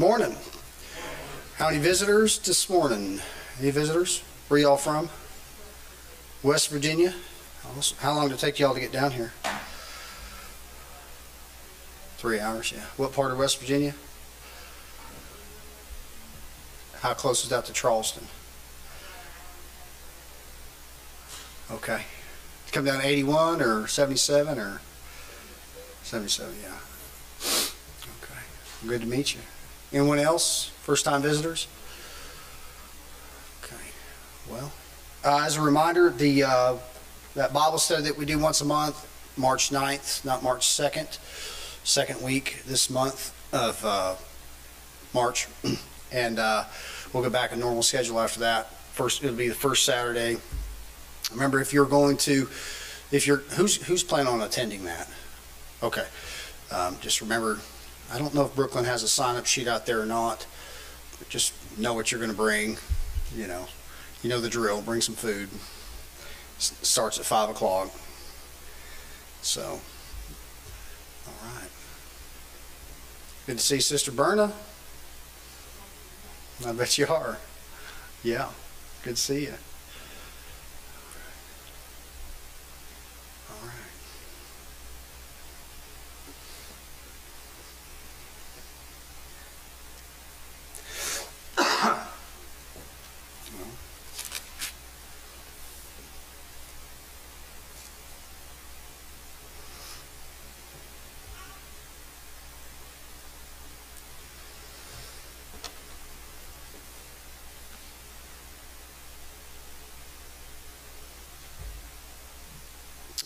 Morning. How many visitors this morning? Any visitors? Where y'all from? West Virginia? How long did it take y'all to get down here? Three hours, yeah. What part of West Virginia? How close is that to Charleston? Okay. Come down 81 or 77 or 77, yeah. Okay. Good to meet you. Anyone else? First time visitors? Okay. Well, uh, as a reminder, the uh, that Bible study that we do once a month, March 9th, not March 2nd, second week this month of uh, March. and uh, we'll go back a normal schedule after that. First, it'll be the first Saturday. Remember, if you're going to, if you're, who's who's planning on attending that? Okay. Um, just remember, I don't know if Brooklyn has a sign-up sheet out there or not. But just know what you're going to bring. You know, you know the drill. Bring some food. S- starts at five o'clock. So, all right. Good to see Sister Berna. I bet you are. Yeah. Good to see you. All right.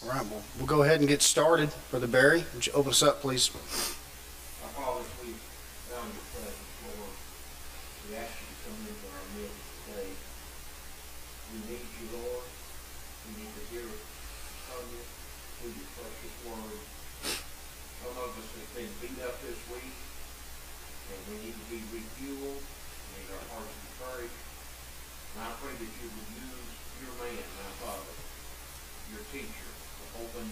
All right, well, we'll go ahead and get started. Brother Barry, would you open us up, please? Our Father, as we found your presence, Lord, we ask you to come into our midst today. We need you, Lord. We need to hear from you through your precious word. Some of us have been beat up this week, and we need to be refueled. We need our hearts encouraged. And I pray that you would use your man, my Father, your teacher, open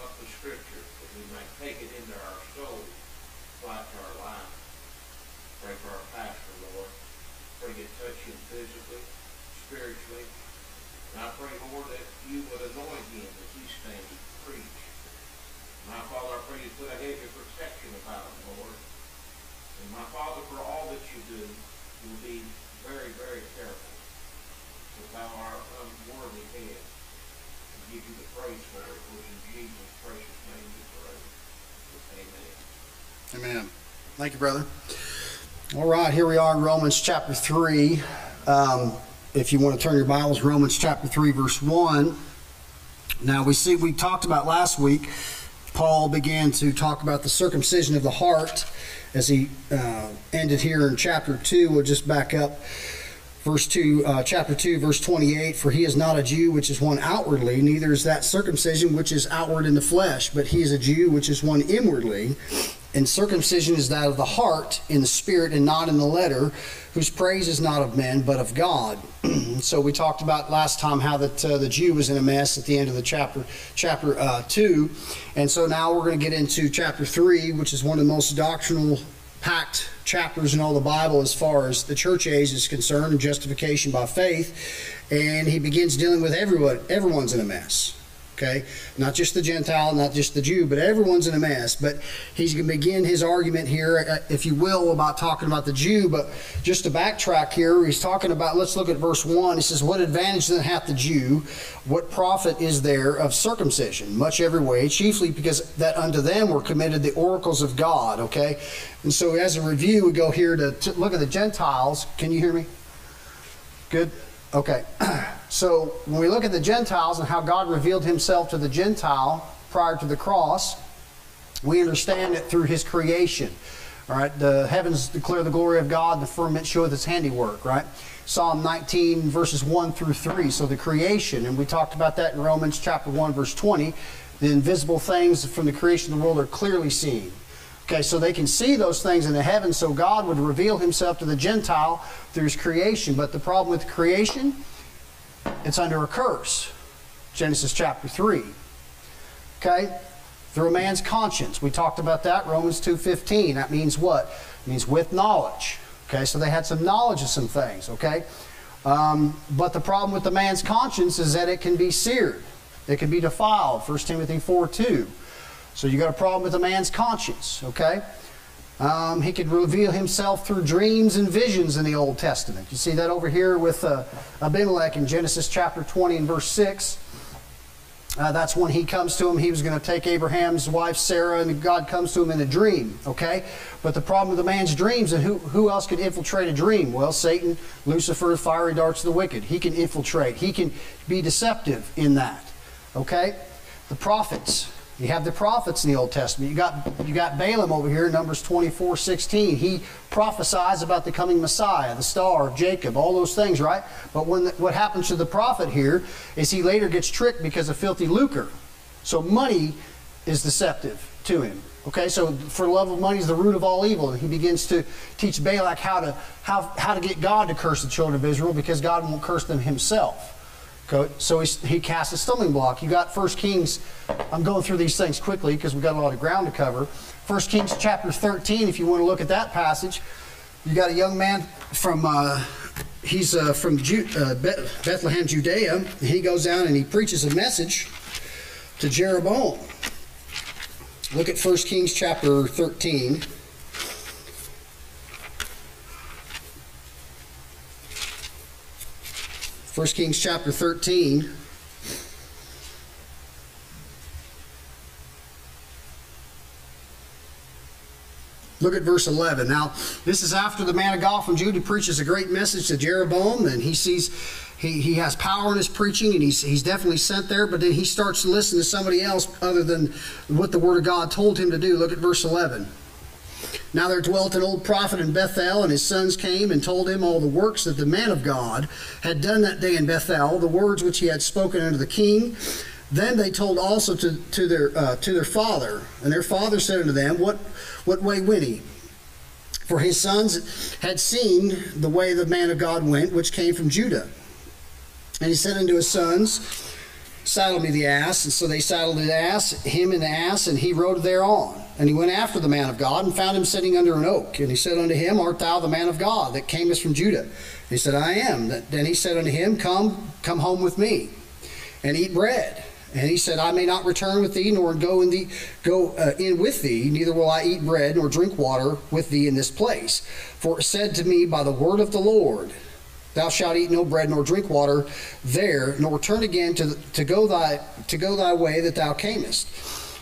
up the scripture that we might take it into our soul, apply to our life. Pray for our pastor, Lord. Pray you touch him physically, spiritually. And I pray, Lord, that you would anoint him as he stands to preach. My Father, I pray you put a hedge of protection about him, Lord. And my Father, for all that you do, you'll be very, very careful bow our unworthy head give you the praise for it. For in Jesus' precious name we pray. Amen. Amen. Thank you, brother. All right, here we are in Romans chapter 3. Um, if you want to turn your Bibles, Romans chapter 3, verse 1. Now, we see, we talked about last week, Paul began to talk about the circumcision of the heart as he uh, ended here in chapter 2. We'll just back up. Verse 2, uh, chapter 2, verse 28 For he is not a Jew which is one outwardly, neither is that circumcision which is outward in the flesh, but he is a Jew which is one inwardly. And circumcision is that of the heart, in the spirit, and not in the letter, whose praise is not of men, but of God. so we talked about last time how that uh, the Jew was in a mess at the end of the chapter, chapter uh, two, and so now we're going to get into chapter three, which is one of the most doctrinal packed chapters in all the Bible as far as the church age is concerned, and justification by faith. And he begins dealing with everyone. Everyone's in a mess. Okay, not just the Gentile, not just the Jew, but everyone's in a mess. But he's going to begin his argument here, uh, if you will, about talking about the Jew. But just to backtrack here, he's talking about. Let's look at verse one. He says, "What advantage then hath the Jew? What profit is there of circumcision? Much every way, chiefly because that unto them were committed the oracles of God." Okay, and so as a review, we go here to, to look at the Gentiles. Can you hear me? Good. Okay. So when we look at the Gentiles and how God revealed himself to the Gentile prior to the cross, we understand it through his creation. All right, the heavens declare the glory of God, the firmament showeth his handiwork, right? Psalm 19, verses 1 through 3. So the creation, and we talked about that in Romans chapter 1, verse 20. The invisible things from the creation of the world are clearly seen. Okay, so they can see those things in the heavens, so God would reveal himself to the Gentile through his creation. But the problem with creation, it's under a curse. Genesis chapter 3. Okay? Through a man's conscience. We talked about that, Romans 2.15. That means what? means with knowledge. Okay, so they had some knowledge of some things. Okay, um, but the problem with the man's conscience is that it can be seared, it can be defiled. 1 Timothy 4 2. So you got a problem with a man's conscience. Okay. Um, he could reveal himself through dreams and visions in the Old Testament. You see that over here with uh, Abimelech in Genesis chapter 20 and verse 6. Uh, that's when he comes to him. He was going to take Abraham's wife Sarah, and God comes to him in a dream. Okay, but the problem with the man's dreams, and who who else can infiltrate a dream? Well, Satan, Lucifer, fiery darts of the wicked. He can infiltrate. He can be deceptive in that. Okay, the prophets. You have the prophets in the Old Testament. You got you got Balaam over here, Numbers 24, 16. He prophesies about the coming Messiah, the star of Jacob, all those things, right? But when the, what happens to the prophet here is he later gets tricked because of filthy lucre. So money is deceptive to him. Okay, so for love of money is the root of all evil. And he begins to teach Balak how to how, how to get God to curse the children of Israel because God won't curse them himself. So he, he cast a stumbling block. You got 1 Kings, I'm going through these things quickly because we've got a lot of ground to cover. 1 Kings chapter 13, if you want to look at that passage, you got a young man from, uh, he's uh, from Ju- uh, Bethlehem, Judea. He goes down and he preaches a message to Jeroboam. Look at 1 Kings chapter 13. 1 Kings chapter 13. Look at verse 11. Now, this is after the man of God from Judah preaches a great message to Jeroboam, and he sees he, he has power in his preaching, and he's, he's definitely sent there, but then he starts to listen to somebody else other than what the Word of God told him to do. Look at verse 11. Now there dwelt an old prophet in Bethel, and his sons came and told him all the works that the man of God had done that day in Bethel, the words which he had spoken unto the king. Then they told also to, to, their, uh, to their father, and their father said unto them, What, what way went he? For his sons had seen the way the man of God went, which came from Judah. And he said unto his sons, Saddle me the ass. And so they saddled the ass, him and the ass, and he rode thereon. And he went after the man of God and found him sitting under an oak. And he said unto him, Art thou the man of God that camest from Judah? he said, I am. Then he said unto him, Come, come home with me, and eat bread. And he said, I may not return with thee, nor go in thee, go uh, in with thee. Neither will I eat bread nor drink water with thee in this place. For it said to me by the word of the Lord, Thou shalt eat no bread nor drink water there, nor turn again to, to go thy to go thy way that thou camest.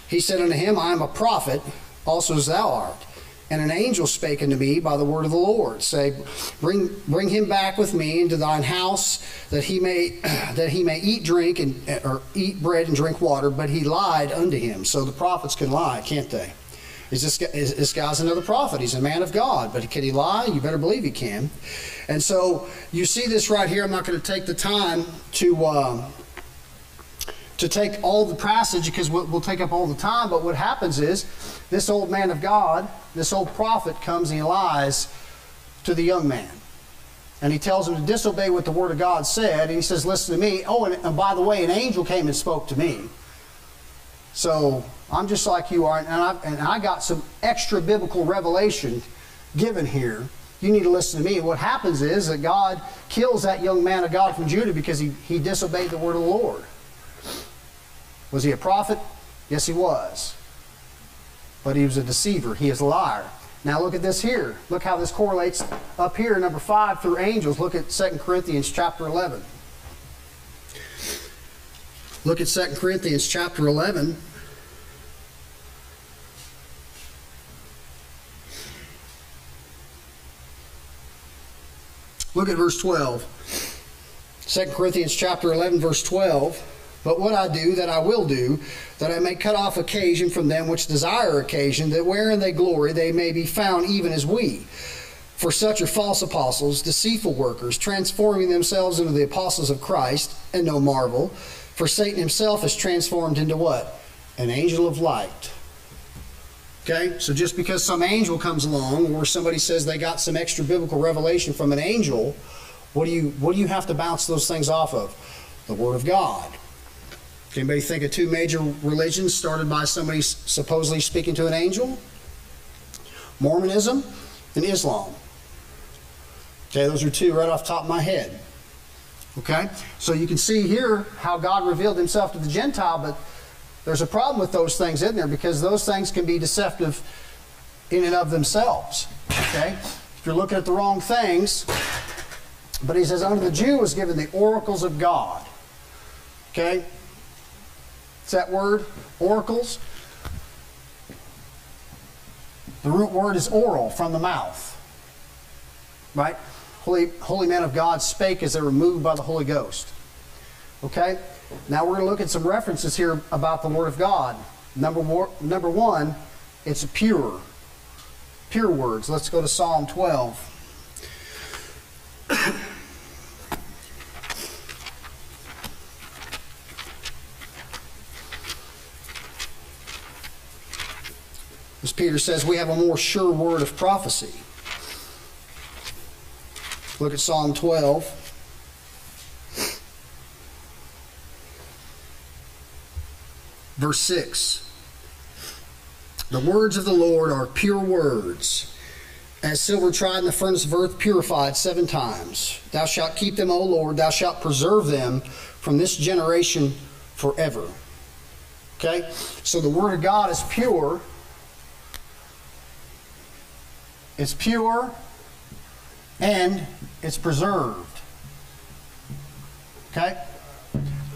He said unto him, I am a prophet, also as thou art. And an angel spake unto me by the word of the Lord, say, Bring bring him back with me into thine house, that he may that he may eat, drink, and or eat bread and drink water. But he lied unto him. So the prophets can lie, can't they? Is this, is, this guy's another prophet. He's a man of God. But can he lie? You better believe he can. And so you see this right here. I'm not going to take the time to. Um, to take all the passage because we'll, we'll, take up all the time. But what happens is this old man of God, this old prophet, comes and he lies to the young man. And he tells him to disobey what the word of God said. And he says, Listen to me. Oh, and, and by the way, an angel came and spoke to me. So I'm just like you are. And I, and I got some extra biblical revelation given here. You need to listen to me. What happens is that God kills that young man of God from Judah because he, he disobeyed the word of the Lord. Was he a prophet? Yes, he was. But he was a deceiver. He is a liar. Now look at this here. Look how this correlates up here, number five, through angels. Look at 2 Corinthians chapter 11. Look at 2 Corinthians chapter 11. Look at verse 12. 2 Corinthians chapter 11, verse 12. But what I do, that I will do, that I may cut off occasion from them which desire occasion, that wherein they glory, they may be found even as we. For such are false apostles, deceitful workers, transforming themselves into the apostles of Christ, and no marvel. For Satan himself is transformed into what? An angel of light. Okay? So just because some angel comes along or somebody says they got some extra biblical revelation from an angel, what do you what do you have to bounce those things off of? The word of God. Can anybody think of two major religions started by somebody supposedly speaking to an angel? Mormonism and Islam. Okay, those are two right off top of my head. Okay, so you can see here how God revealed himself to the Gentile, but there's a problem with those things in there because those things can be deceptive in and of themselves. Okay, if you're looking at the wrong things, but he says, unto the Jew was given the oracles of God. Okay, it's that word, oracles. The root word is oral, from the mouth. Right? Holy, holy men of God spake as they were moved by the Holy Ghost. Okay? Now we're going to look at some references here about the Word of God. Number, war, number one, it's pure. Pure words. Let's go to Psalm 12. As Peter says, we have a more sure word of prophecy. Look at Psalm 12. Verse 6. The words of the Lord are pure words, as silver tried in the furnace of earth, purified seven times. Thou shalt keep them, O Lord, thou shalt preserve them from this generation forever. Okay? So the Word of God is pure. It's pure and it's preserved. Okay?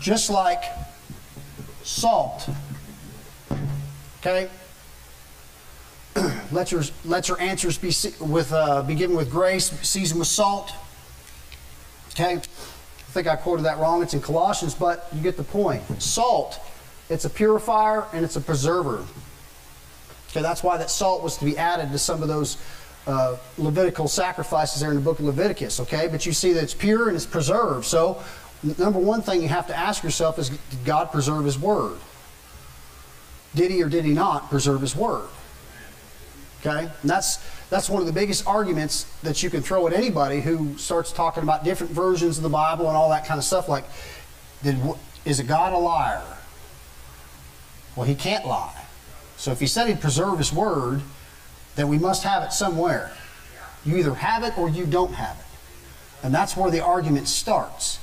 Just like salt. Okay? let your let your answers be with uh, be given with grace, seasoned with salt. Okay? I think I quoted that wrong. It's in Colossians, but you get the point. Salt, it's a purifier and it's a preserver. Okay, that's why that salt was to be added to some of those uh, Levitical sacrifices there in the book of Leviticus, okay? But you see that it's pure and it's preserved. So, number one thing you have to ask yourself is did God preserve His Word? Did He or did He not preserve His Word? Okay? And that's, that's one of the biggest arguments that you can throw at anybody who starts talking about different versions of the Bible and all that kind of stuff. Like, did, is a God a liar? Well, He can't lie. So if He said He'd preserve His Word, then we must have it somewhere. You either have it or you don't have it. And that's where the argument starts.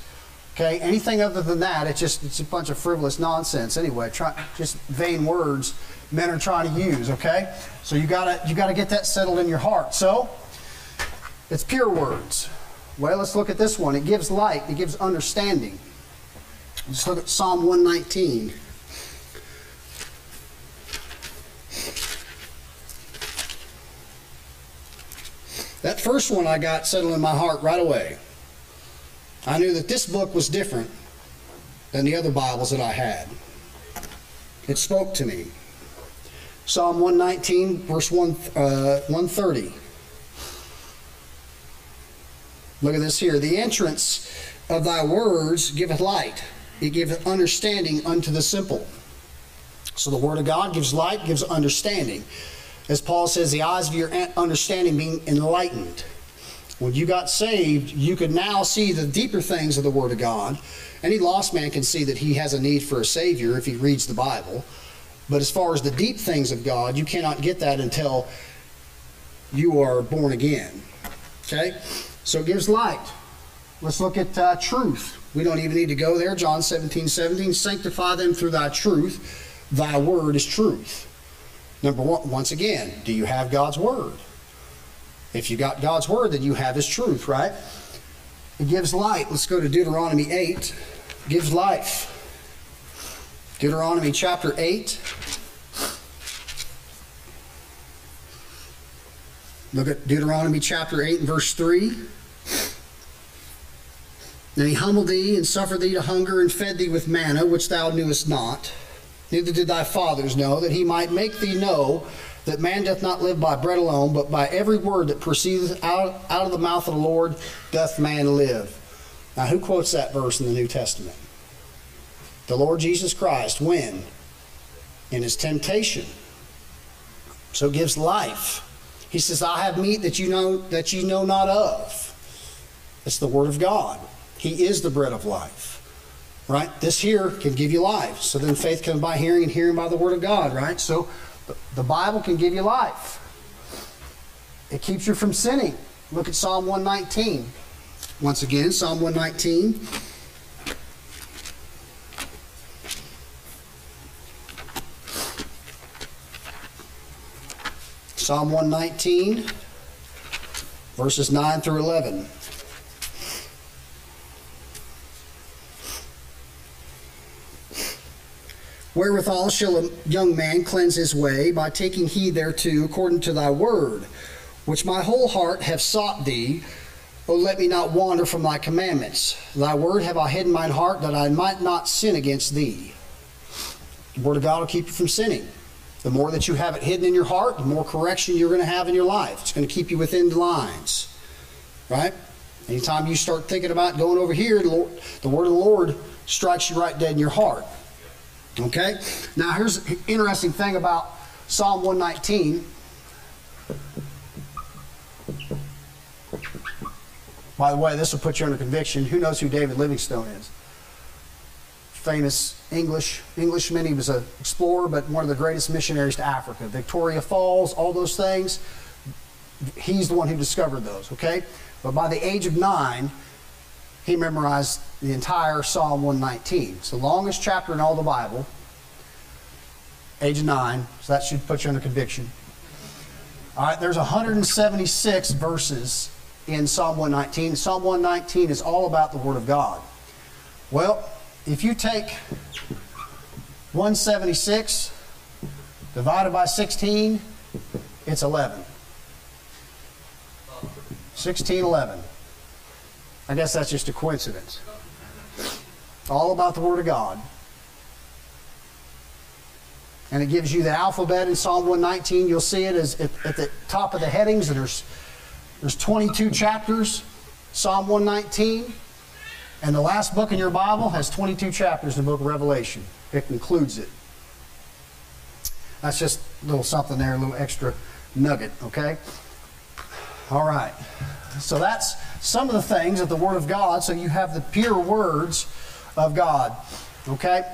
Okay, anything other than that, it's just it's a bunch of frivolous nonsense anyway. Try, just vain words men are trying to use. Okay, so you gotta you gotta get that settled in your heart. So it's pure words. Well, let's look at this one. It gives light. It gives understanding. Let's look at Psalm 119. That first one I got settled in my heart right away. I knew that this book was different than the other Bibles that I had. It spoke to me. Psalm 119, verse 1, uh, 130. Look at this here. The entrance of thy words giveth light, it giveth understanding unto the simple. So the word of God gives light, gives understanding. As Paul says, the eyes of your understanding being enlightened. When you got saved, you could now see the deeper things of the Word of God. Any lost man can see that he has a need for a Savior if he reads the Bible. But as far as the deep things of God, you cannot get that until you are born again. Okay? So it gives light. Let's look at uh, truth. We don't even need to go there. John 17, 17. Sanctify them through thy truth. Thy word is truth. Number one, once again, do you have God's Word? If you got God's Word, then you have His truth, right? It gives light. Let's go to Deuteronomy 8. Gives life. Deuteronomy chapter 8. Look at Deuteronomy chapter 8 and verse 3. And he humbled thee and suffered thee to hunger and fed thee with manna, which thou knewest not neither did thy fathers know, that he might make thee know that man doth not live by bread alone, but by every word that proceedeth out, out of the mouth of the Lord doth man live. Now, who quotes that verse in the New Testament? The Lord Jesus Christ. When? In his temptation. So gives life. He says, I have meat that you know that you know not of. It's the word of God. He is the bread of life right? This here can give you life. So then faith comes by hearing and hearing by the word of God, right? So the Bible can give you life. It keeps you from sinning. Look at Psalm 119. Once again, Psalm 119. Psalm 119, verses 9 through 11. Wherewithal shall a young man cleanse his way by taking heed thereto according to thy word, which my whole heart have sought thee. O let me not wander from thy commandments. Thy word have I hidden mine heart that I might not sin against thee. The word of God will keep you from sinning. The more that you have it hidden in your heart, the more correction you're going to have in your life. It's going to keep you within the lines. Right? Anytime you start thinking about going over here, the, Lord, the word of the Lord strikes you right dead in your heart. Okay? Now, here's an interesting thing about Psalm 119. By the way, this will put you under conviction. Who knows who David Livingstone is? Famous English Englishman. He was an explorer, but one of the greatest missionaries to Africa. Victoria Falls, all those things. He's the one who discovered those. Okay, but by the age of nine, he memorized the entire Psalm 119. It's the longest chapter in all the Bible. Age of nine, so that should put you under conviction. All right, there's 176 verses in Psalm 119. Psalm 119 is all about the Word of God. Well, if you take 176 divided by 16, it's 11. 16, 11. I guess that's just a coincidence. All about the Word of God. And it gives you the alphabet in Psalm 119. You'll see it as at, at the top of the headings, there's there's 22 chapters, Psalm 119. And the last book in your Bible has 22 chapters in the book of Revelation. It concludes it. That's just a little something there, a little extra nugget, okay? All right. So that's some of the things of the Word of God. So you have the pure words of God, okay?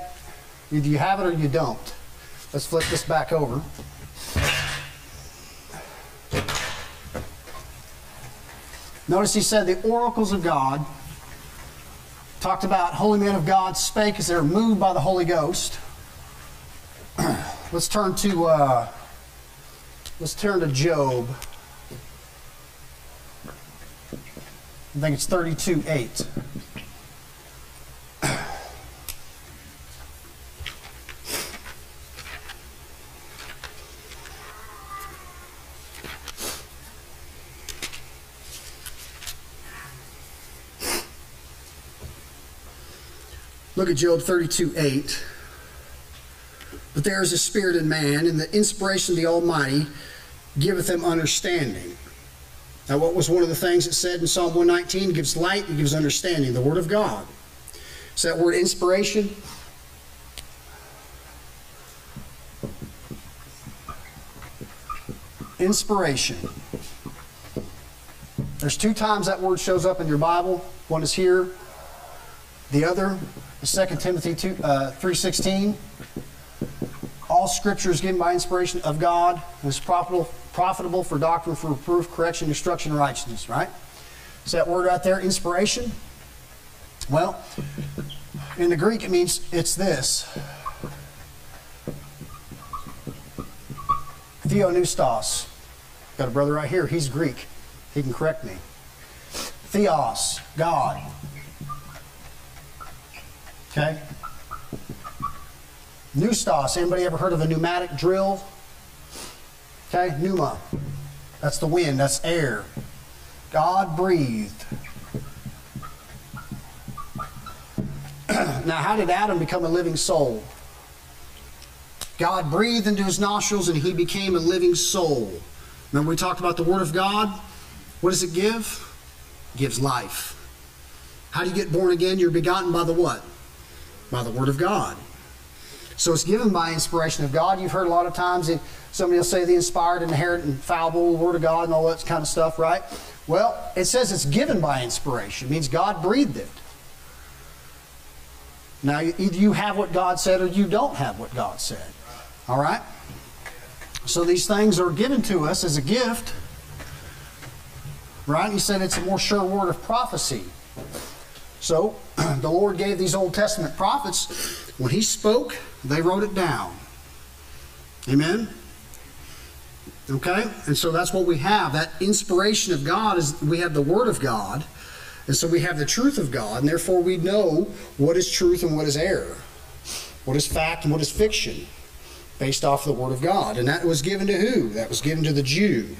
Either you have it or you don't. Let's flip this back over. Notice he said the oracles of God. Talked about holy men of God spake as they were moved by the Holy Ghost. let's turn to uh, let's turn to Job. I think it's 32 8. Look at Job 32 8. But there is a spirit in man, and the inspiration of the Almighty giveth them understanding. Now, what was one of the things it said in Psalm 119? It gives light, it gives understanding, the Word of God. So that word inspiration. Inspiration. There's two times that word shows up in your Bible. One is here, the other is 2 Timothy 2, uh, 3.16. All scripture is given by inspiration of God and is profitable, profitable for doctrine, for reproof, correction, instruction, righteousness, right? Is that word right there, inspiration? Well, in the Greek it means it's this. Theopneustos. Got a brother right here, he's Greek. He can correct me. Theos, God. Okay? Pneustos. Anybody ever heard of a pneumatic drill? Okay, pneuma. That's the wind, that's air. God breathed. now, how did Adam become a living soul? God breathed into his nostrils and he became a living soul. Remember, we talked about the Word of God? What does it give? It gives life. How do you get born again? You're begotten by the what? By the Word of God. So it's given by inspiration of God. You've heard a lot of times somebody will say the inspired, inerrant, and infallible Word of God and all that kind of stuff, right? Well, it says it's given by inspiration. It means God breathed it. Now, either you have what God said or you don't have what God said. All right? So these things are given to us as a gift. right? He said it's a more sure word of prophecy. So the Lord gave these Old Testament prophets, when He spoke, they wrote it down. Amen? Okay? And so that's what we have. That inspiration of God is we have the Word of God. And so we have the truth of God, and therefore we know what is truth and what is error, what is fact and what is fiction, based off the Word of God. And that was given to who? That was given to the Jew.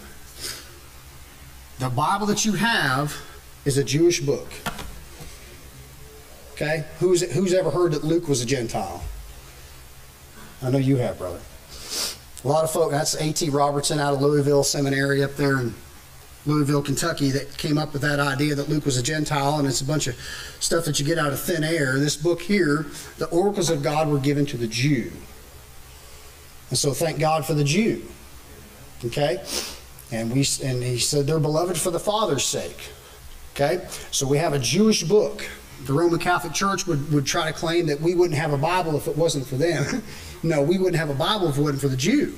The Bible that you have is a Jewish book. Okay? Who's, who's ever heard that Luke was a Gentile? I know you have, brother. A lot of folk, that's A.T. Robertson out of Louisville Seminary up there in Louisville, Kentucky, that came up with that idea that Luke was a Gentile, and it's a bunch of stuff that you get out of thin air. This book here, the oracles of God were given to the Jew. And so thank God for the Jew. Okay? And we and he said they're beloved for the Father's sake. Okay? So we have a Jewish book. The Roman Catholic Church would, would try to claim that we wouldn't have a Bible if it wasn't for them. no, we wouldn't have a Bible if it wasn't for the Jew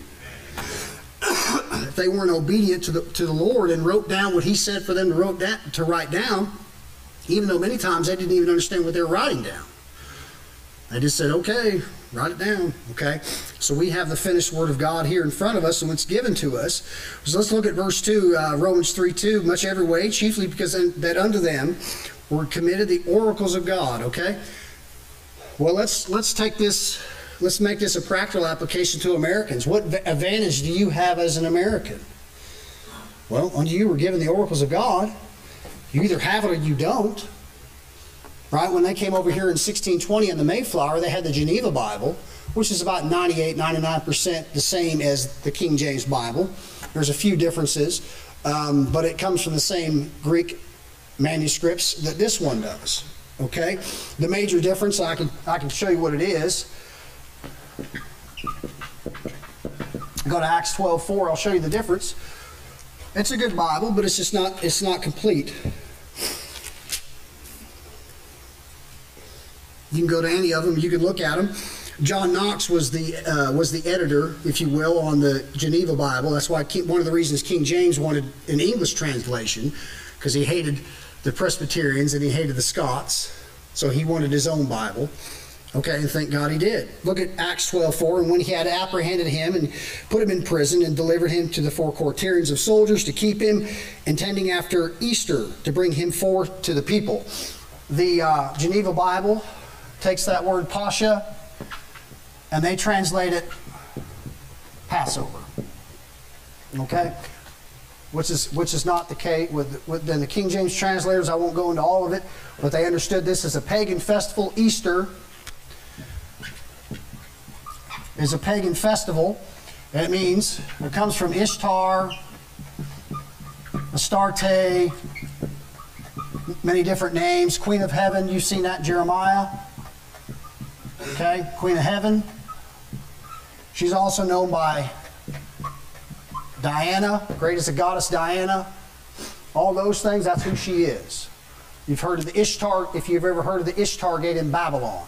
if they weren't obedient to the to the Lord and wrote down what He said for them to wrote down, to write down, even though many times they didn't even understand what they were writing down. They just said, "Okay, write it down." Okay, so we have the finished Word of God here in front of us, and it's given to us. So let's look at verse two, uh, Romans three two. Much every way, chiefly because that unto them were committed the oracles of God. Okay. Well, let's let's take this let's make this a practical application to Americans. What advantage do you have as an American? Well, unto you were given the oracles of God. You either have it or you don't. Right? When they came over here in 1620 in the Mayflower, they had the Geneva Bible, which is about 98, 99% the same as the King James Bible. There's a few differences, um, but it comes from the same Greek manuscripts that this one does. Okay? The major difference, I can, I can show you what it is. Go to Acts 12 4, I'll show you the difference. It's a good Bible, but it's just not it's not complete. You can go to any of them, you can look at them. John Knox was the uh, was the editor, if you will, on the Geneva Bible. That's why King, one of the reasons King James wanted an English translation, because he hated the Presbyterians and he hated the Scots, so he wanted his own Bible. Okay, and thank God he did. Look at Acts 12 4. And when he had apprehended him and put him in prison and delivered him to the four quaternions of soldiers to keep him, intending after Easter to bring him forth to the people. The uh, Geneva Bible takes that word Pascha and they translate it Passover. Okay? Which is, which is not the case with, with then the King James translators. I won't go into all of it, but they understood this as a pagan festival, Easter is a pagan festival. It means, it comes from Ishtar, Astarte, many different names. Queen of Heaven, you've seen that Jeremiah. Okay, Queen of Heaven. She's also known by Diana, great as the goddess Diana. All those things, that's who she is. You've heard of the Ishtar, if you've ever heard of the Ishtar Gate in Babylon.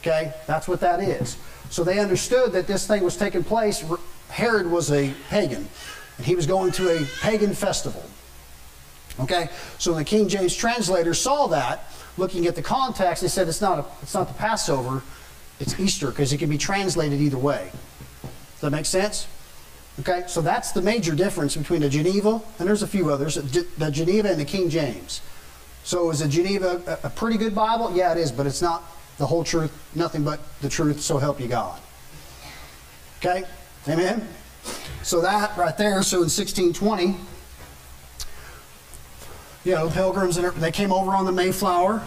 Okay, that's what that is. So they understood that this thing was taking place. Herod was a pagan, and he was going to a pagan festival. Okay, so the King James translator saw that, looking at the context, they said it's not a, it's not the Passover, it's Easter because it can be translated either way. Does that make sense? Okay, so that's the major difference between the Geneva and there's a few others, the Geneva and the King James. So is the Geneva a pretty good Bible? Yeah, it is, but it's not the whole truth, nothing but the truth, so help you God. Okay? Amen? So that right there, so in 1620, you know, the pilgrims, they came over on the Mayflower,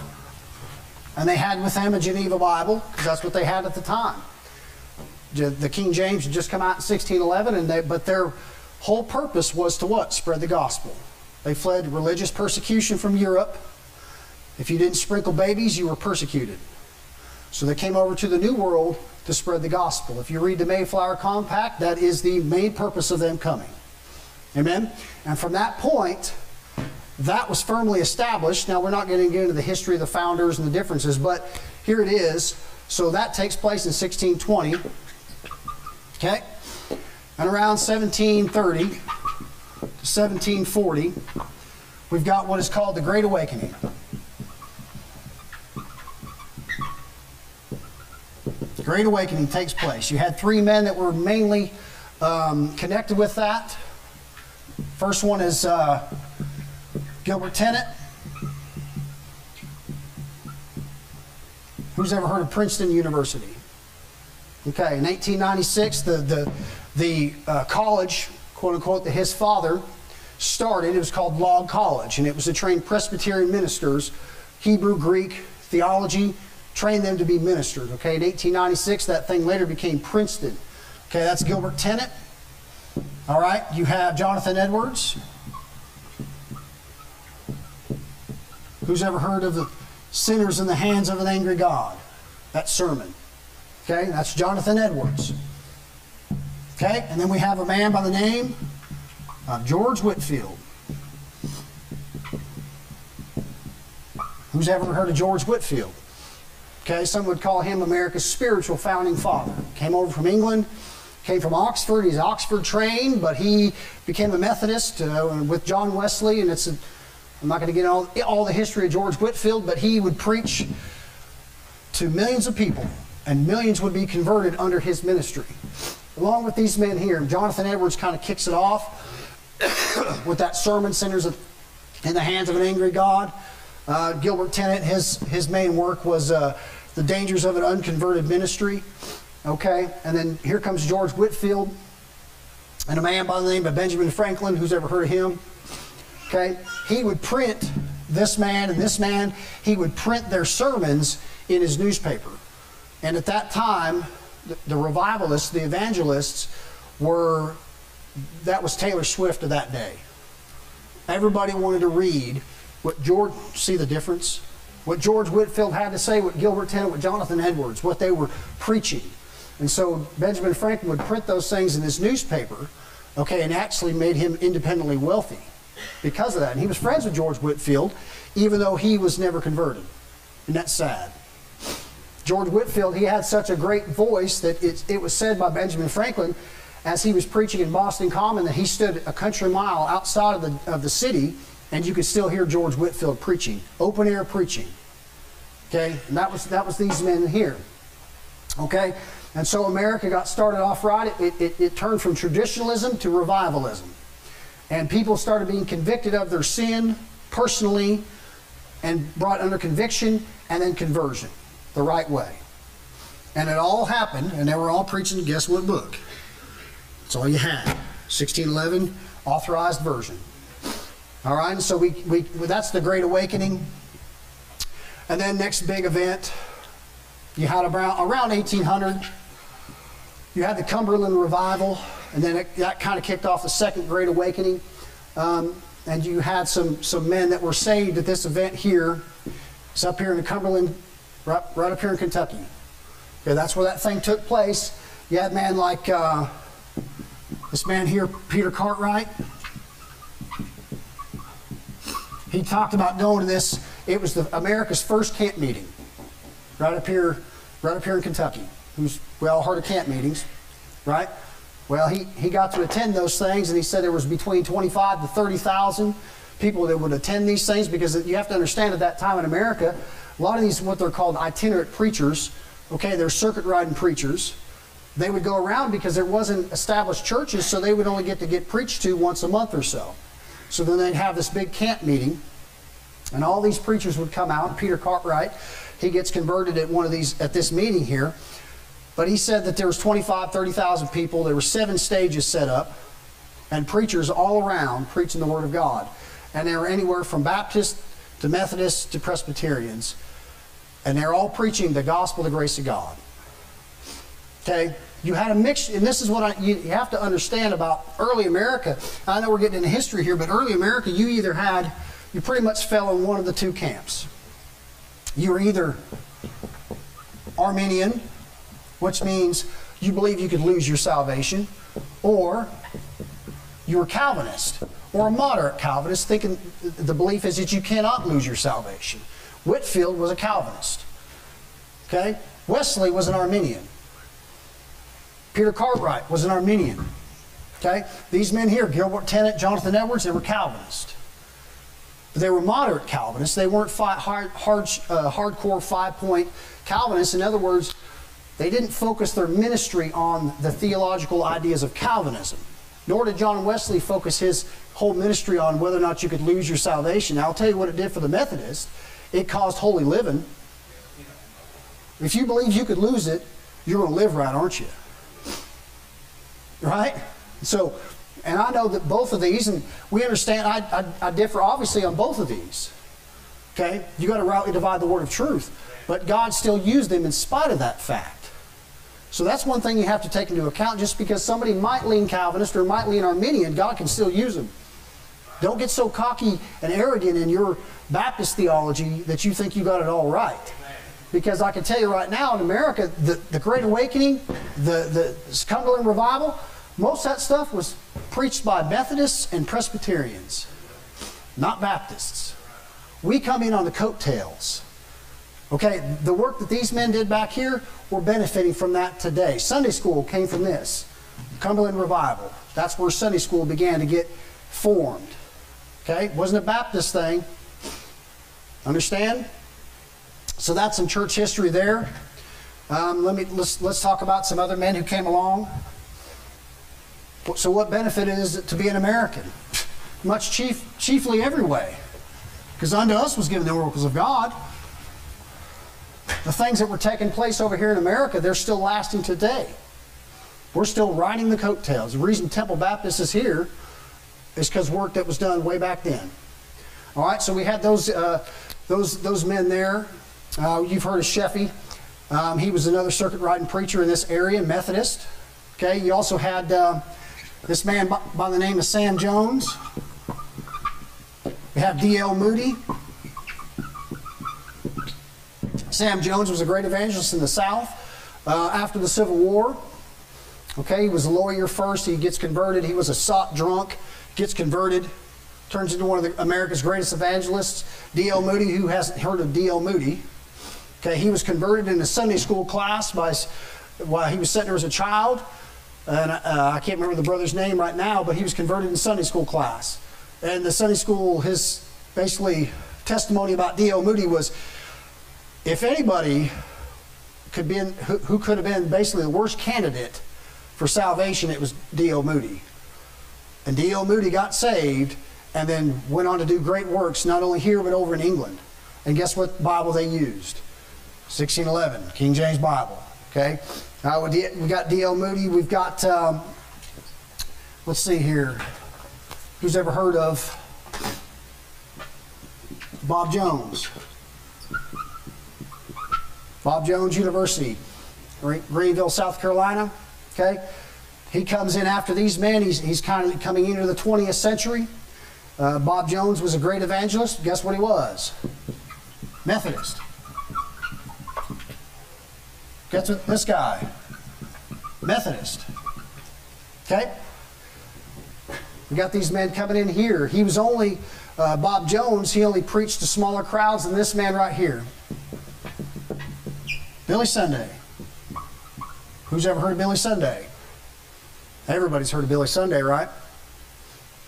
and they had with them a Geneva Bible, because that's what they had at the time. The King James had just come out in 1611, and they, but their whole purpose was to what? Spread the gospel. They fled religious persecution from Europe. If you didn't sprinkle babies, you were persecuted. So they came over to the New World to spread the gospel. If you read the Mayflower Compact, that is the main purpose of them coming. Amen? And from that point, that was firmly established. Now, we're not going to get into the history of the founders and the differences, but here it is. So that takes place in 1620. Okay? And around 1730 to 1740, we've got what is called the Great Awakening. The Great Awakening takes place. You had three men that were mainly um, connected with that. First one is uh, Gilbert Tennent. Who's ever heard of Princeton University? Okay, in 1896, the, the, the uh, college, quote unquote, that his father started, it was called Log College, and it was to train Presbyterian ministers, Hebrew, Greek, theology, train them to be ministers. Okay, in 1896, that thing later became Princeton. Okay, that's Gilbert Tennent. All right, you have Jonathan Edwards. Who's ever heard of the sinners in the hands of an angry God? That sermon. Okay, that's Jonathan Edwards. Okay, and then we have a man by the name of George Whitefield. Who's ever heard of George Whitefield? Okay, some would call him America's spiritual founding father. Came over from England, came from Oxford. He's Oxford trained, but he became a Methodist uh, with John Wesley, and it's a, I'm not going to get all, all the history of George Whitefield, but he would preach to millions of people, and millions would be converted under his ministry. Along with these men here, Jonathan Edwards kind of kicks it off with that sermon, Sinners in the Hands of an Angry God. Uh, Gilbert Tennent, his, his main work was uh, The Dangers of an Unconverted Ministry. Okay, and then here comes George Whitefield and a man by the name of Benjamin Franklin. Who's ever heard of him? Okay, he would print this man and this man, he would print their sermons in his newspaper. And at that time, the, the revivalists, the evangelists, were that was Taylor Swift of that day. Everybody wanted to read what George, see the difference? What George Whitefield had to say, what Gilbert Tennent, what Jonathan Edwards, what they were preaching. And so Benjamin Franklin would print those things in his newspaper, okay, and actually made him independently wealthy because of that. And he was friends with George Whitefield, even though he was never converted. And that's sad. George Whitefield, he had such a great voice that it, it was said by Benjamin Franklin as he was preaching in Boston Common that he stood a country mile outside of the, of the city and you could still hear George Whitefield preaching, open air preaching. Okay, and that was that was these men here. Okay, and so America got started off right. It, it, it turned from traditionalism to revivalism, and people started being convicted of their sin personally, and brought under conviction and then conversion, the right way. And it all happened, and they were all preaching. Guess what book? That's all you had. 1611 authorized version. All right, and so we, we that's the Great Awakening. And then next big event, you had around around 1800. You had the Cumberland Revival, and then it, that kind of kicked off the Second Great Awakening. Um, and you had some some men that were saved at this event here. It's up here in the Cumberland, right, right up here in Kentucky. Okay, that's where that thing took place. You had man like uh, this man here, Peter Cartwright. He talked about going to this. It was the, America's first camp meeting, right up here, right up here in Kentucky. Who's we all heard of camp meetings, right? Well, he, he got to attend those things, and he said there was between 25 to 30,000 people that would attend these things because you have to understand at that time in America, a lot of these what they're called itinerant preachers. Okay, they're circuit riding preachers. They would go around because there wasn't established churches, so they would only get to get preached to once a month or so. So then they'd have this big camp meeting, and all these preachers would come out. Peter Cartwright, he gets converted at one of these at this meeting here. But he said that there was 25, 30,000 people. There were seven stages set up, and preachers all around preaching the Word of God. And they were anywhere from Baptists to Methodists to Presbyterians. And they're all preaching the gospel, the grace of God. Okay? You had a mix, and this is what I, you, you have to understand about early America. I know we're getting into history here, but early America, you either had, you pretty much fell in one of the two camps. You were either Arminian, which means you believe you could lose your salvation, or you were Calvinist, or a moderate Calvinist, thinking the belief is that you cannot lose your salvation. Whitefield was a Calvinist. Okay? Wesley was an Arminian. Peter Cartwright was an Arminian. Okay? These men here, Gilbert Tennent, Jonathan Edwards, they were Calvinists. They were moderate Calvinists. They weren't hard, hard, uh, hardcore five point Calvinists. In other words, they didn't focus their ministry on the theological ideas of Calvinism. Nor did John Wesley focus his whole ministry on whether or not you could lose your salvation. Now, I'll tell you what it did for the Methodists it caused holy living. If you believe you could lose it, you're going to live right, aren't you? Right? So, and I know that both of these, and we understand, I, I, I differ obviously on both of these. Okay? You got to rightly divide the word of truth. But God still used them in spite of that fact. So that's one thing you have to take into account. Just because somebody might lean Calvinist or might lean Arminian, God can still use them. Don't get so cocky and arrogant in your Baptist theology that you think you got it all right. Because I can tell you right now in America, the, the Great Awakening, the, the Cumberland Revival, most of that stuff was preached by Methodists and Presbyterians, not Baptists. We come in on the coattails. Okay, the work that these men did back here, we're benefiting from that today. Sunday school came from this Cumberland Revival. That's where Sunday school began to get formed. Okay, wasn't a Baptist thing. Understand? So that's some church history there. Um, let me let's let's talk about some other men who came along. So, what benefit is it to be an American? Much chief, chiefly every way, because unto us was given the oracles of God. The things that were taking place over here in America, they're still lasting today. We're still riding the coattails. The reason Temple Baptist is here is because work that was done way back then. All right, so we had those uh, those those men there. Uh, you've heard of Sheffey. Um, he was another circuit riding preacher in this area, Methodist. Okay, you also had uh, this man by, the name of Sam Jones. We have D.L. Moody. Sam Jones was a great evangelist in the South uh, after the Civil War. Okay, he was a lawyer first. He gets converted. He was a sot drunk, gets converted, turns into one of the, America's greatest evangelists. D.L. Moody, who hasn't heard of D.L. Moody? Okay, he was converted in a Sunday school class by while he was sitting there as a child. And uh, I can't remember the brother's name right now, but he was converted in Sunday school class. And the Sunday school, his basically testimony about D.L. Moody was if anybody could be in, who, who could have been basically the worst candidate for salvation, it was D.L. Moody. And D.L. Moody got saved and then went on to do great works, not only here, but over in England. And guess what Bible they used? 1611, King James Bible. Okay? Now we got D.L. Moody. We've got, um, let's see here. Who's ever heard of Bob Jones? Bob Jones University, Greenville, South Carolina. Okay? He comes in after these men. He's, he's kind of coming into the 20th century. Uh, Bob Jones was a great evangelist. Guess what he was? Methodist. Guess what this guy? Methodist. Okay? We got these men coming in here. He was only, uh, Bob Jones, he only preached to smaller crowds than this man right here. Billy Sunday. Who's ever heard of Billy Sunday? Everybody's heard of Billy Sunday, right?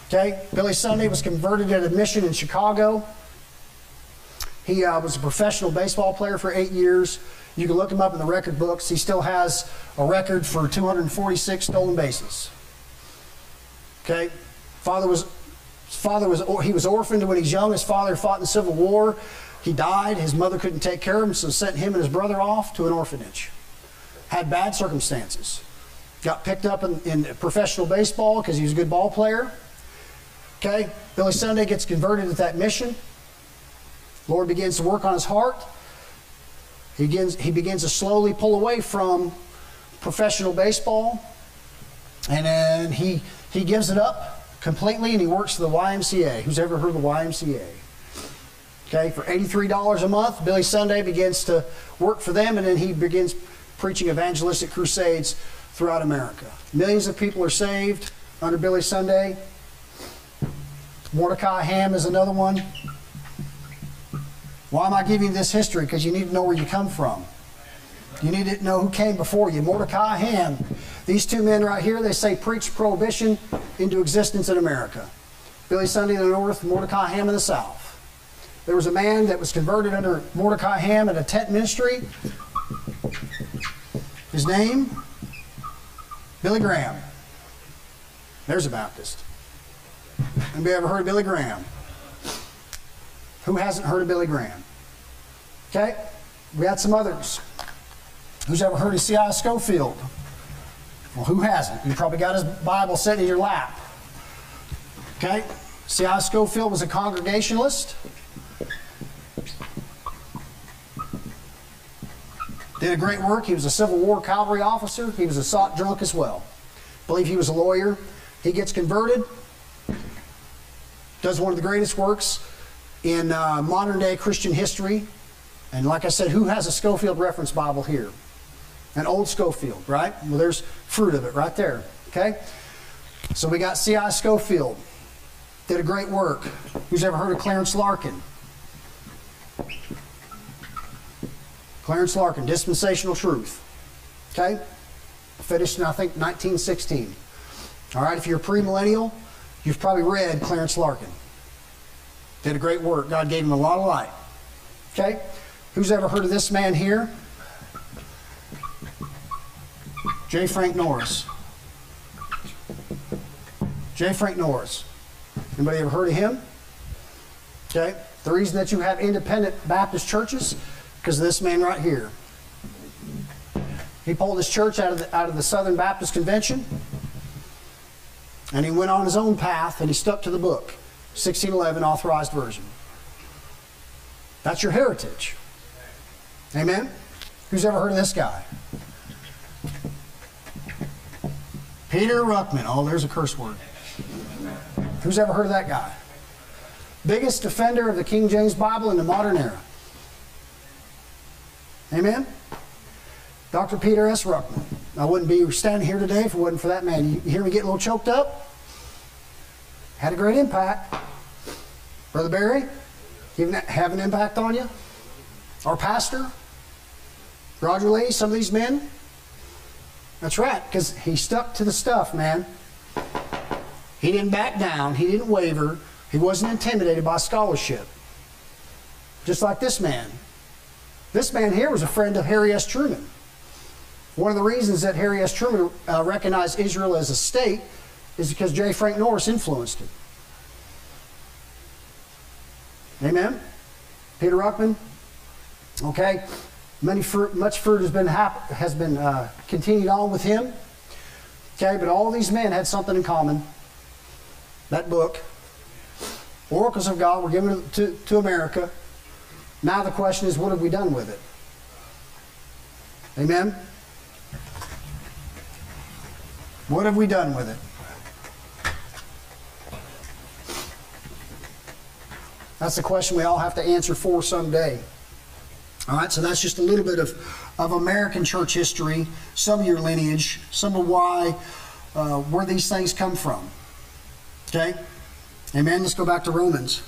Okay, Billy Sunday was converted at a mission in Chicago. He uh, was a professional baseball player for eight years. You can look him up in the record books. He still has a record for 246 stolen bases. Okay, father was father was he was orphaned when he was young. His father fought in the Civil War. He died. His mother couldn't take care of him, so sent him and his brother off to an orphanage. Had bad circumstances. Got picked up in, in professional baseball because he was a good ball player. Okay, Billy Sunday gets converted at that mission. Lord begins to work on his heart. He begins, he begins to slowly pull away from professional baseball. And then he, he gives it up completely and he works for the YMCA. Who's ever heard of the YMCA? Okay, for $83 a month, Billy Sunday begins to work for them and then he begins preaching evangelistic crusades throughout America. Millions of people are saved under Billy Sunday. Mordecai Ham is another one. Why am I giving you this history? Because you need to know where you come from. You need to know who came before you. Mordecai Ham. These two men right here, they say preach prohibition into existence in America. Billy Sunday in the north, Mordecai Ham in the south. there was a man that was converted under Mordecai Ham at a tent ministry. His name? Billy Graham. There's a Baptist. Anybody ever heard of Billy Graham? Who hasn't heard of Billy Graham? Okay, we had some others. Who's ever heard of C.I. Scofield? Well, who hasn't? You probably got his Bible sitting in your lap. Okay, C.I. Scofield was a Congregationalist. Did a great work. He was a Civil War cavalry officer. He was a sot drunk as well. Believe he was a lawyer. He gets converted. Does one of the greatest works in uh, modern day Christian history. And like I said, who has a Scofield reference Bible here? An old Scofield, right? Well, there's fruit of it right there. Okay? So we got C.I. Scofield. Did a great work. Who's ever heard of Clarence Larkin? Clarence Larkin, Dispensational Truth. Okay? Finished in, I think, 1916. All right, if you're a premillennial, you've probably read Clarence Larkin. Did a great work. God gave him a lot of light. Okay? Who's ever heard of this man here? J. Frank Norris. J. Frank Norris. Anybody ever heard of him? Okay. The reason that you have independent Baptist churches, because of this man right here. He pulled his church out of the, out of the Southern Baptist Convention, and he went on his own path, and he stuck to the book, 1611 authorized version. That's your heritage. Amen? Who's ever heard of this guy? Peter Ruckman. Oh, there's a curse word. Who's ever heard of that guy? Biggest defender of the King James Bible in the modern era. Amen? Dr. Peter S. Ruckman. I wouldn't be standing here today if it wasn't for that man. You hear me get a little choked up? Had a great impact. Brother Barry, even have an impact on you? Our pastor? Roger Lee, some of these men? That's right, because he stuck to the stuff, man. He didn't back down, he didn't waver, he wasn't intimidated by scholarship. Just like this man. This man here was a friend of Harry S. Truman. One of the reasons that Harry S. Truman uh, recognized Israel as a state is because J. Frank Norris influenced him. Amen? Peter Ruckman? Okay? Many fruit, much fruit has been, hap- has been uh, continued on with him. Okay, but all these men had something in common. That book. Oracles of God were given to, to America. Now the question is, what have we done with it? Amen? What have we done with it? That's the question we all have to answer for someday. All right, so that's just a little bit of, of American church history, some of your lineage, some of why, uh, where these things come from. Okay? Amen. Let's go back to Romans.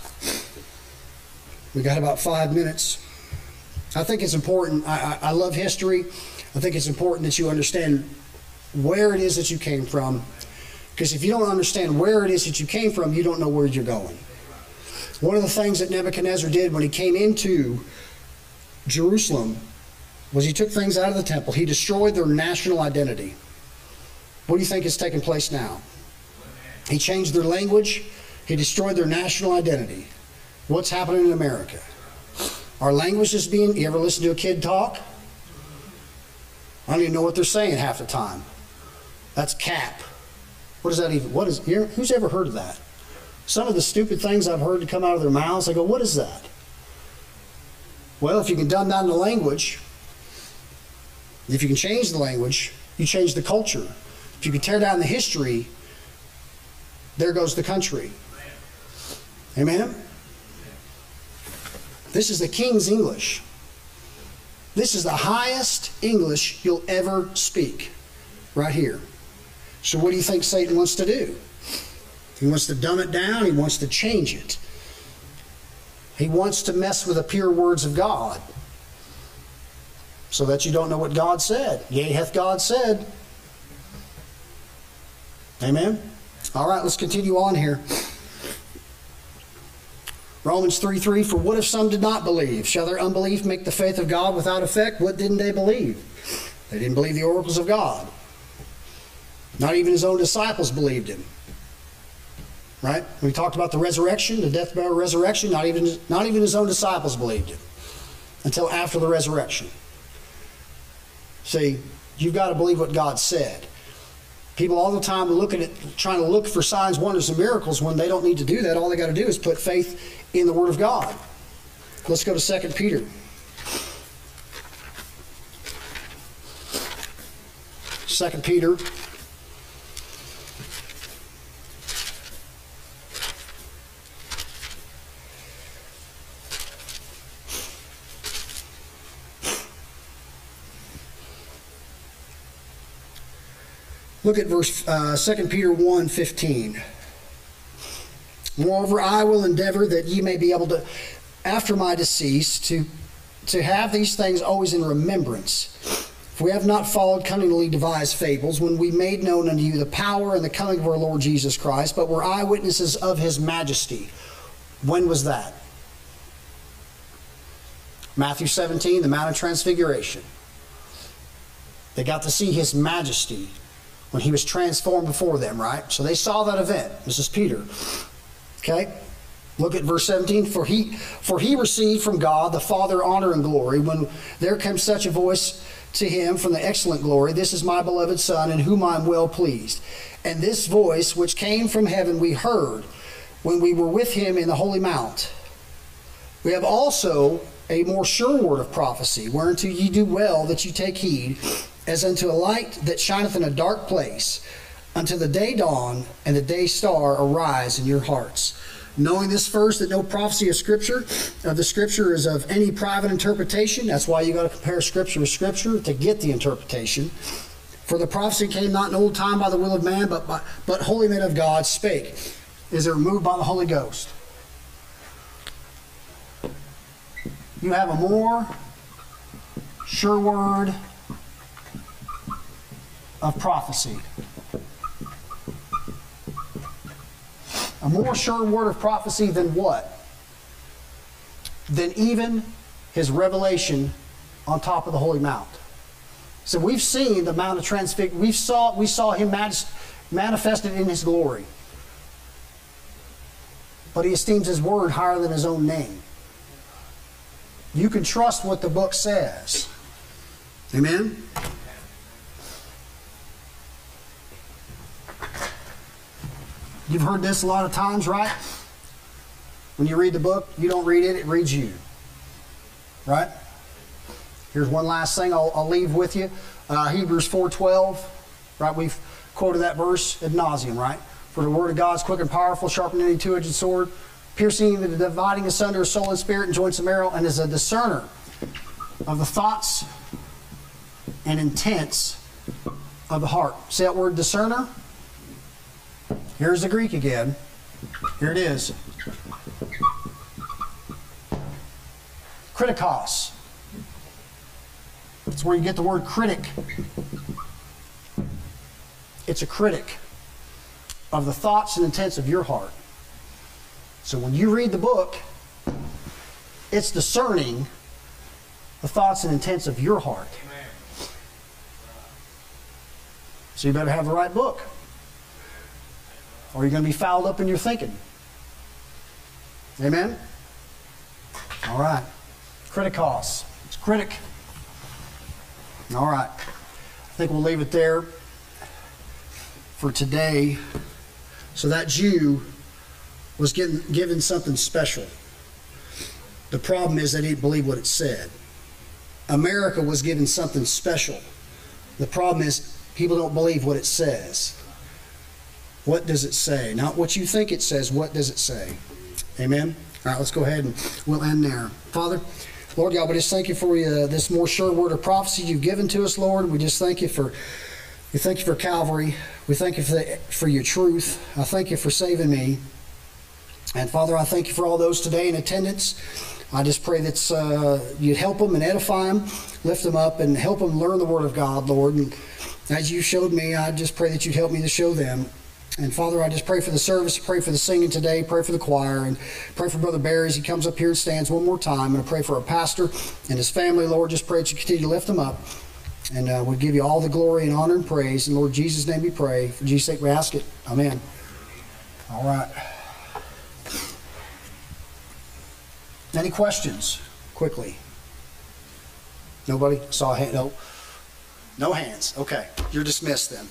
We got about five minutes. I think it's important. I, I, I love history. I think it's important that you understand where it is that you came from. Because if you don't understand where it is that you came from, you don't know where you're going. One of the things that Nebuchadnezzar did when he came into Jerusalem was he took things out of the temple. He destroyed their national identity. What do you think is taking place now? He changed their language. He destroyed their national identity. What's happening in America? Our language is being. You ever listen to a kid talk? I don't even know what they're saying half the time. That's cap. What is that even? What is? Who's ever heard of that? Some of the stupid things I've heard come out of their mouths, I go, what is that? Well, if you can dumb down the language, if you can change the language, you change the culture. If you can tear down the history, there goes the country. Amen? This is the King's English. This is the highest English you'll ever speak, right here. So, what do you think Satan wants to do? He wants to dumb it down, he wants to change it. He wants to mess with the pure words of God so that you don't know what God said. Yea, hath God said. Amen? All right, let's continue on here. Romans 3 3 For what if some did not believe? Shall their unbelief make the faith of God without effect? What didn't they believe? They didn't believe the oracles of God. Not even his own disciples believed him. Right? We talked about the resurrection, the death, burial, resurrection. Not even, not even his own disciples believed him until after the resurrection. See, you've got to believe what God said. People all the time looking at trying to look for signs, wonders, and miracles when they don't need to do that. All they got to do is put faith in the Word of God. Let's go to 2 Peter. Second Peter. Look at verse uh, 2 Peter 1 15. Moreover, I will endeavor that ye may be able to, after my decease, to, to have these things always in remembrance. For we have not followed cunningly devised fables when we made known unto you the power and the coming of our Lord Jesus Christ, but were eyewitnesses of his majesty. When was that? Matthew 17, the Mount of Transfiguration. They got to see his majesty when he was transformed before them, right? So they saw that event. This is Peter. Okay? Look at verse 17. For he, for he received from God the Father honor and glory when there came such a voice to him from the excellent glory This is my beloved Son, in whom I am well pleased. And this voice, which came from heaven, we heard when we were with him in the Holy Mount. We have also a more sure word of prophecy, whereunto ye do well that ye take heed, as unto a light that shineth in a dark place, until the day dawn and the day star arise in your hearts. Knowing this first, that no prophecy of Scripture, of the Scripture, is of any private interpretation. That's why you got to compare Scripture with Scripture to get the interpretation. For the prophecy came not in old time by the will of man, but by, but holy men of God spake. Is it removed by the Holy Ghost? You have a more sure word of prophecy. A more sure word of prophecy than what? Than even his revelation on top of the Holy Mount. So we've seen the Mount of Transfiguration. We saw, we saw him manifested in his glory. But he esteems his word higher than his own name. You can trust what the book says. Amen? You've heard this a lot of times, right? When you read the book, you don't read it, it reads you. Right? Here's one last thing I'll, I'll leave with you. Uh, Hebrews 4.12, right? We've quoted that verse ad nauseum, right? For the word of God is quick and powerful, sharper any two-edged sword, piercing the dividing asunder of soul and spirit and joints and marrow, and is a discerner of the thoughts and intents of the heart. See that word discerner? Here's the Greek again. Here it is. Kritikos. It's where you get the word critic. It's a critic of the thoughts and intents of your heart. So when you read the book, it's discerning the thoughts and intents of your heart. So you better have the right book or you're going to be fouled up in your thinking. Amen? All right. Kritikos. It's critic. All right. I think we'll leave it there for today. So that Jew was getting, given something special. The problem is they didn't believe what it said. America was given something special. The problem is people don't believe what it says. What does it say? Not what you think it says, what does it say? Amen? All right, let's go ahead and we'll end there. Father, Lord God, we just thank you for uh, this more sure word of prophecy you've given to us, Lord. We just thank you for we thank you for Calvary. We thank you for, the, for your truth. I thank you for saving me. And Father, I thank you for all those today in attendance. I just pray that uh, you'd help them and edify them, lift them up, and help them learn the Word of God, Lord. And as you showed me, I just pray that you'd help me to show them. And Father, I just pray for the service, pray for the singing today, pray for the choir, and pray for Brother Barry as he comes up here and stands one more time. And I pray for our pastor and his family, Lord. Just pray that you continue to lift them up. And uh, we give you all the glory and honor and praise. In Lord Jesus' name we pray. For Jesus' sake we ask it. Amen. All right. Any questions? Quickly. Nobody? Saw a hand? No. No hands. Okay. You're dismissed then.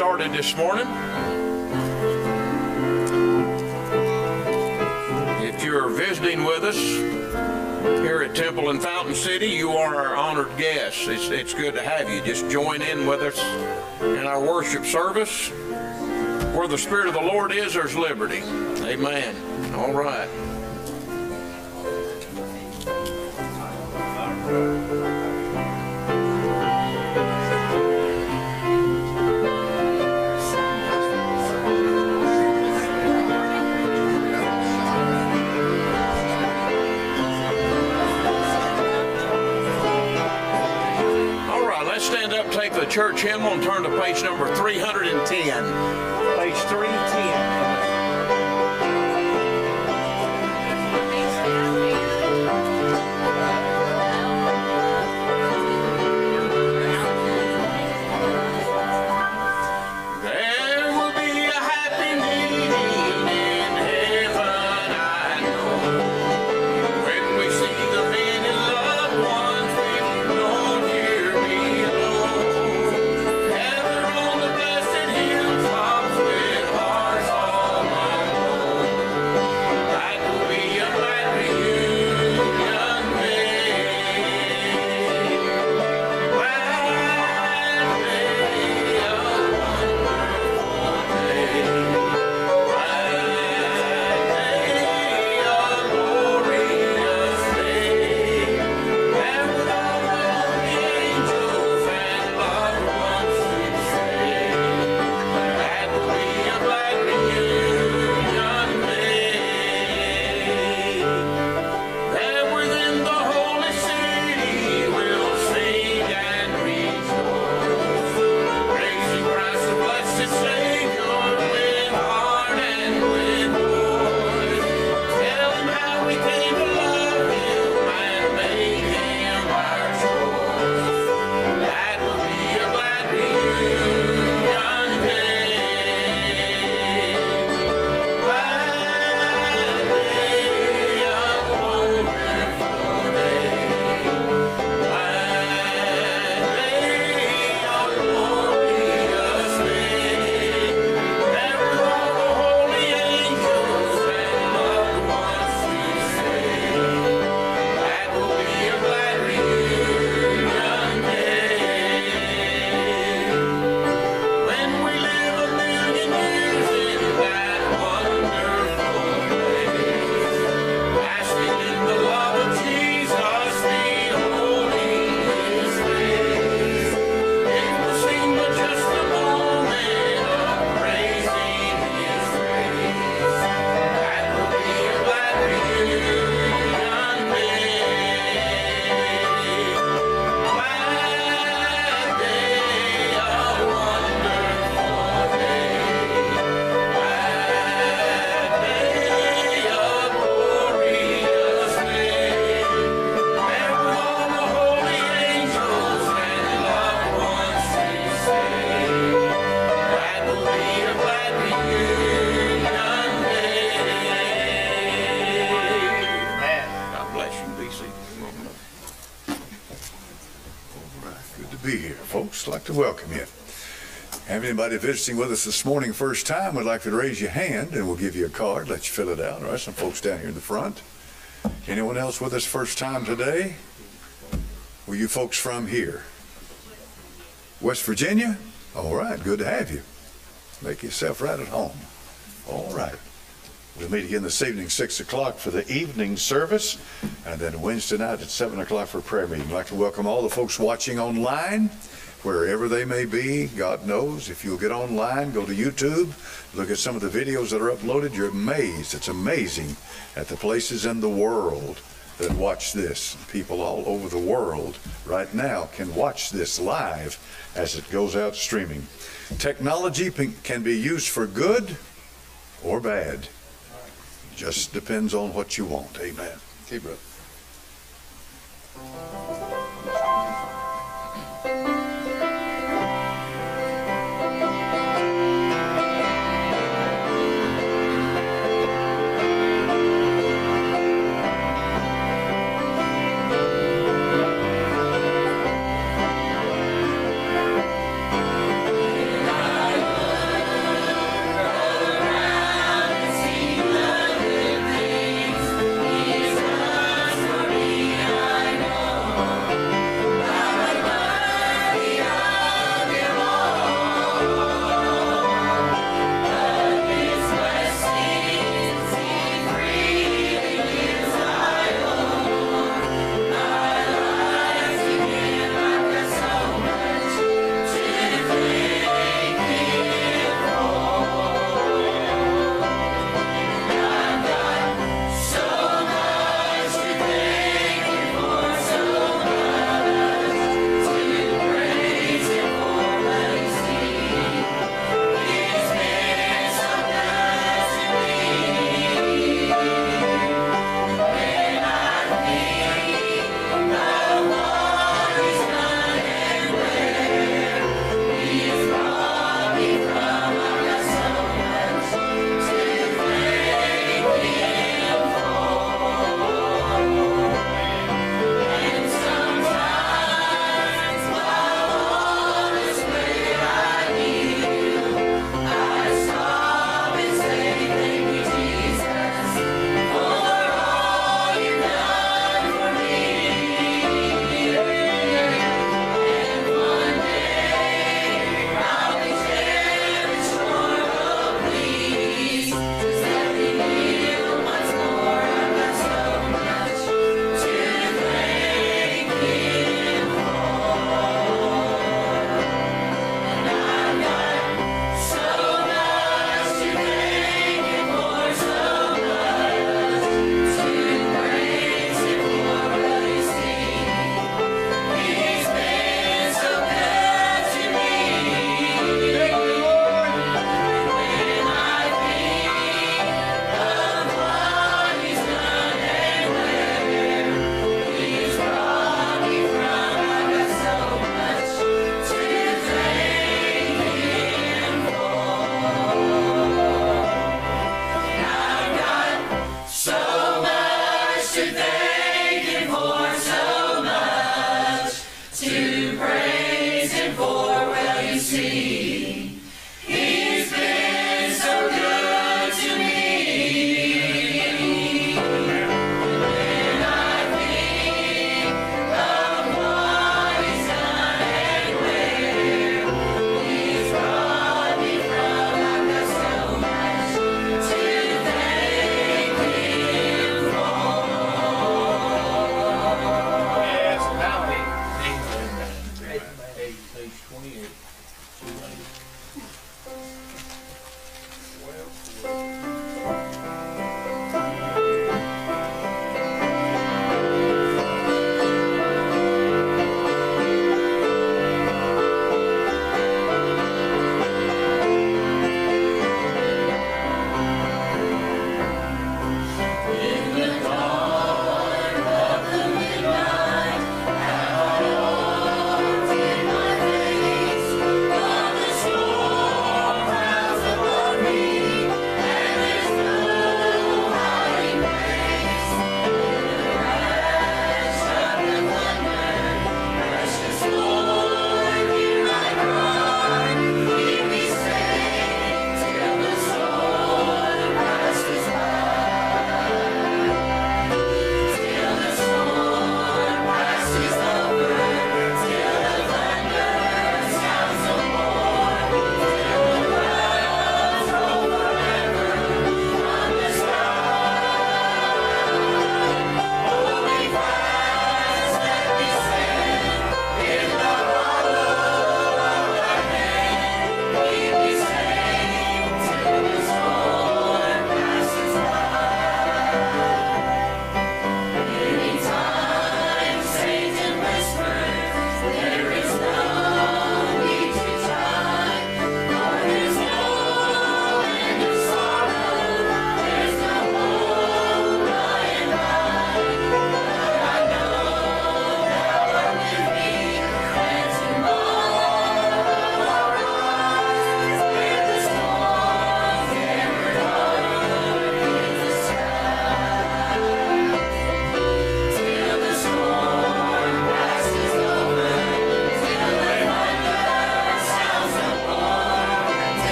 Started this morning. If you're visiting with us here at Temple and Fountain City, you are our honored guests. It's, it's good to have you. Just join in with us in our worship service. Where the Spirit of the Lord is, there's liberty. Amen. All right. Church hymnal, anybody visiting with us this morning first time would like to raise your hand and we'll give you a card, let you fill it out. All right, some folks down here in the front. Anyone else with us first time today? Were you folks from here? West Virginia? All right, good to have you. Make yourself right at home. All right. We'll meet again this evening, 6 o'clock for the evening service, and then Wednesday night at 7 o'clock for prayer meeting. I'd like to welcome all the folks watching online, wherever they may be. God knows. If you'll get online, go to YouTube, look at some of the videos that are uploaded. You're amazed. It's amazing at the places in the world that watch this. People all over the world right now can watch this live as it goes out streaming. Technology can be used for good or bad. Just depends on what you want. Amen. Okay, brother.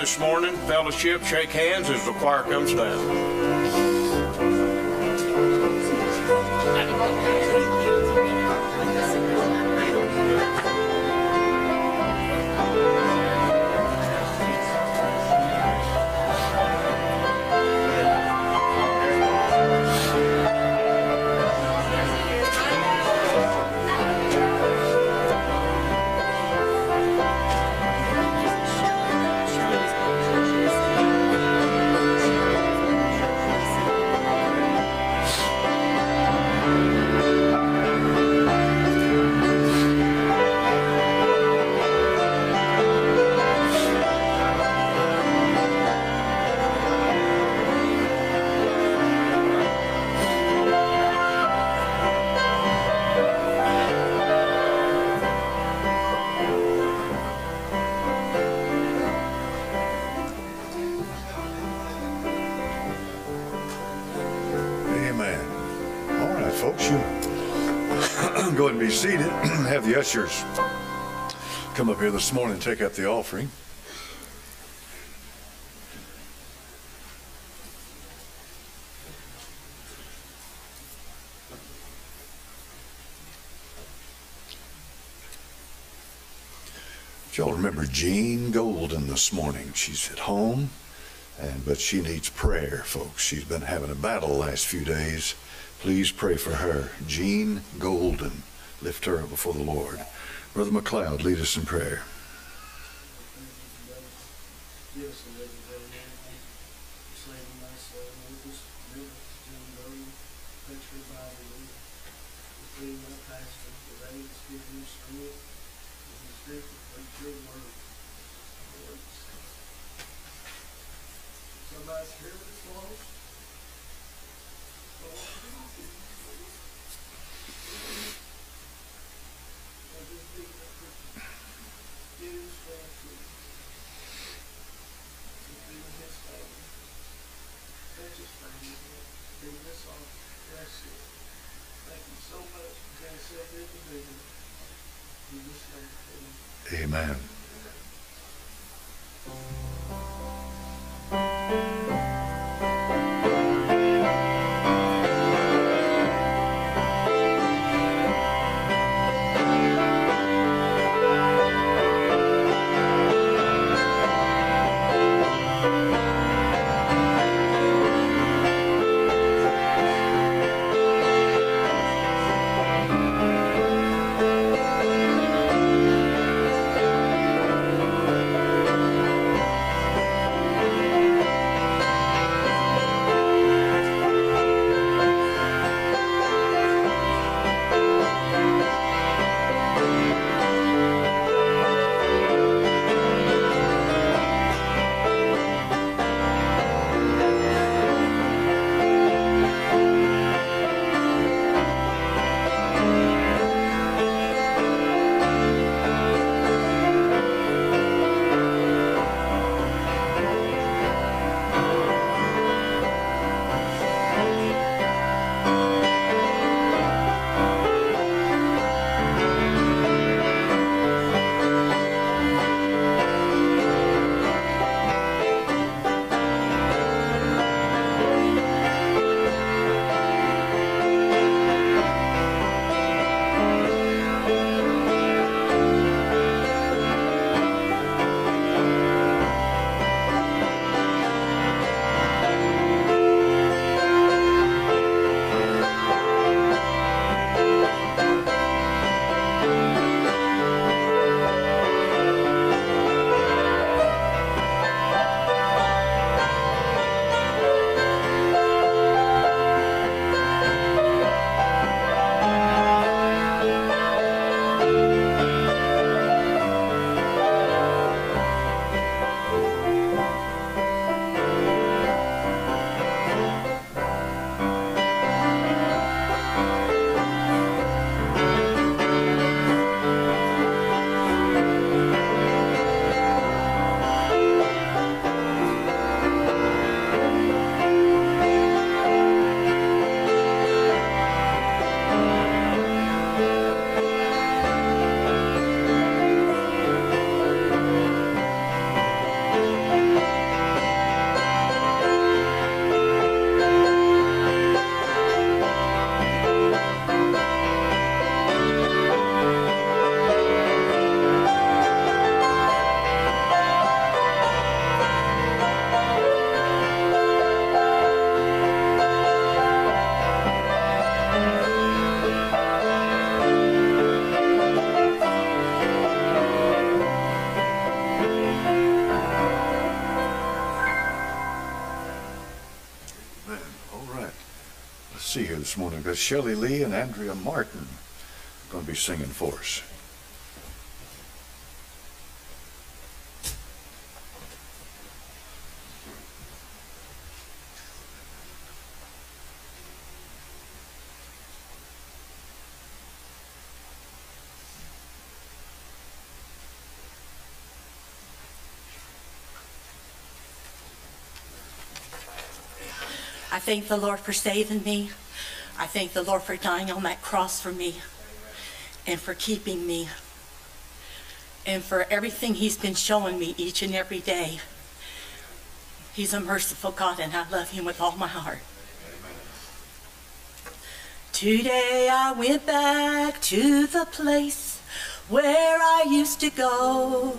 This morning, fellowship, shake hands as the choir comes down. Seated. Have the ushers come up here this morning and take up the offering. Y'all remember Jean Golden this morning? She's at home, and but she needs prayer, folks. She's been having a battle the last few days. Please pray for her. Jean Golden, lift her up before the Lord. Brother McLeod, lead us in prayer. This morning. We've Shelley Lee and Andrea Martin are going to be singing for us. I thank the Lord for saving me. Thank the Lord for dying on that cross for me and for keeping me and for everything He's been showing me each and every day. He's a merciful God and I love Him with all my heart. Today I went back to the place where I used to go.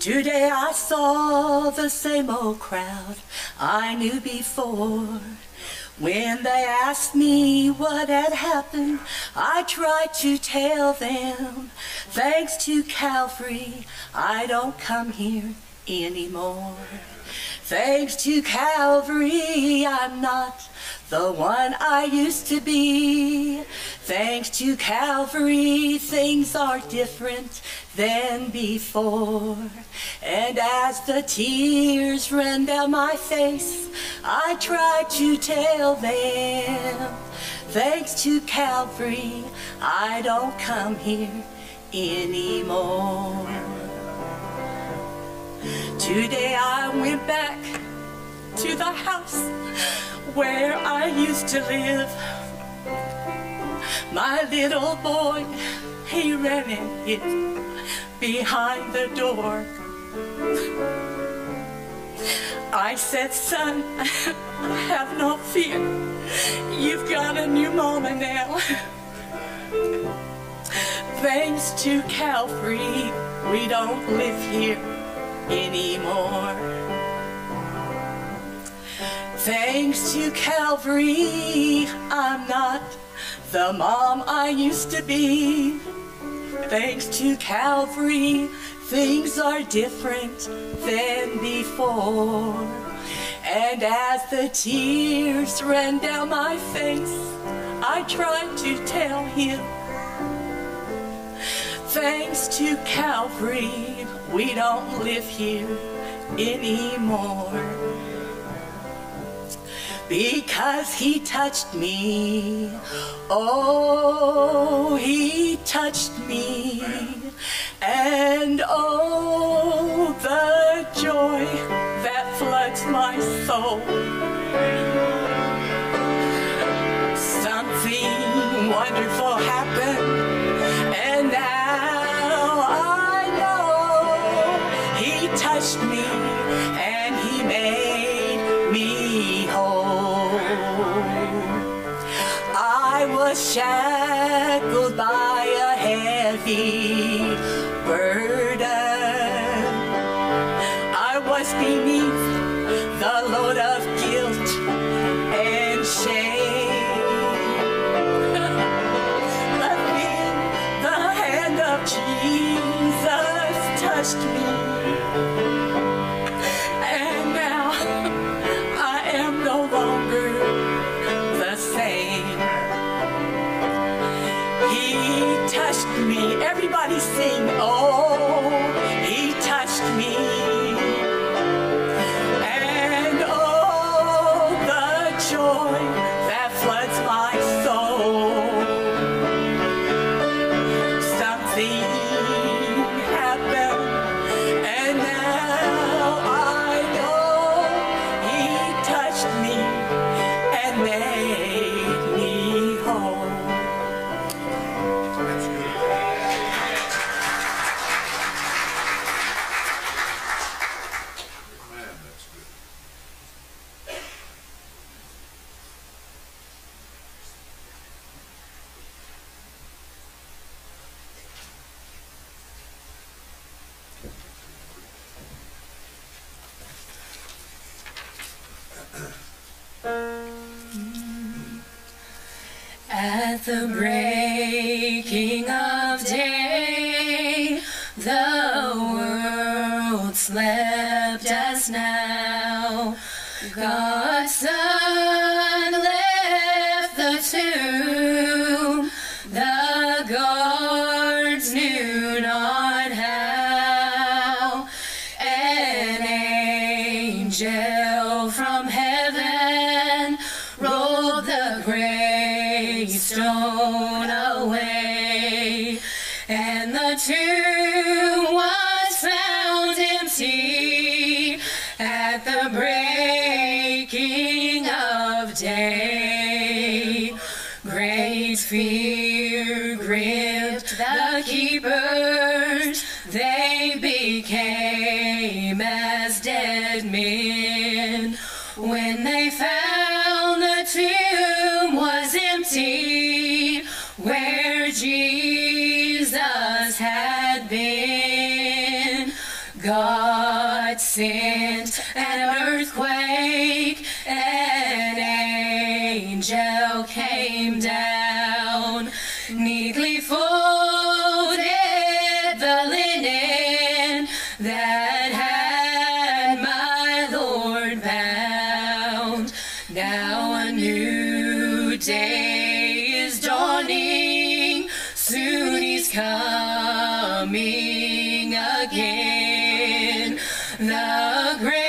Today I saw the same old crowd I knew before. When they asked me what had happened, I tried to tell them, thanks to Calvary, I don't come here anymore. Thanks to Calvary, I'm not the one I used to be. Thanks to Calvary, things are different than before. And as the tears ran down my face, I tried to tell them, thanks to Calvary, I don't come here anymore. Today I went back to the house where I used to live. My little boy, he ran and hid behind the door. I said, son, have no fear. You've got a new mama now. Thanks to Calvary, we don't live here anymore. Thanks to Calvary, I'm not the mom I used to be. Thanks to Calvary, things are different than before. And as the tears ran down my face, I tried to tell him, thanks to Calvary, we don't live here anymore because he touched me. Oh, he touched me. And oh, the joy that floods my soul. Something wonderful keepers, they became as dead men. When they found the tomb was empty, where Jesus had been, God sent an earthquake, The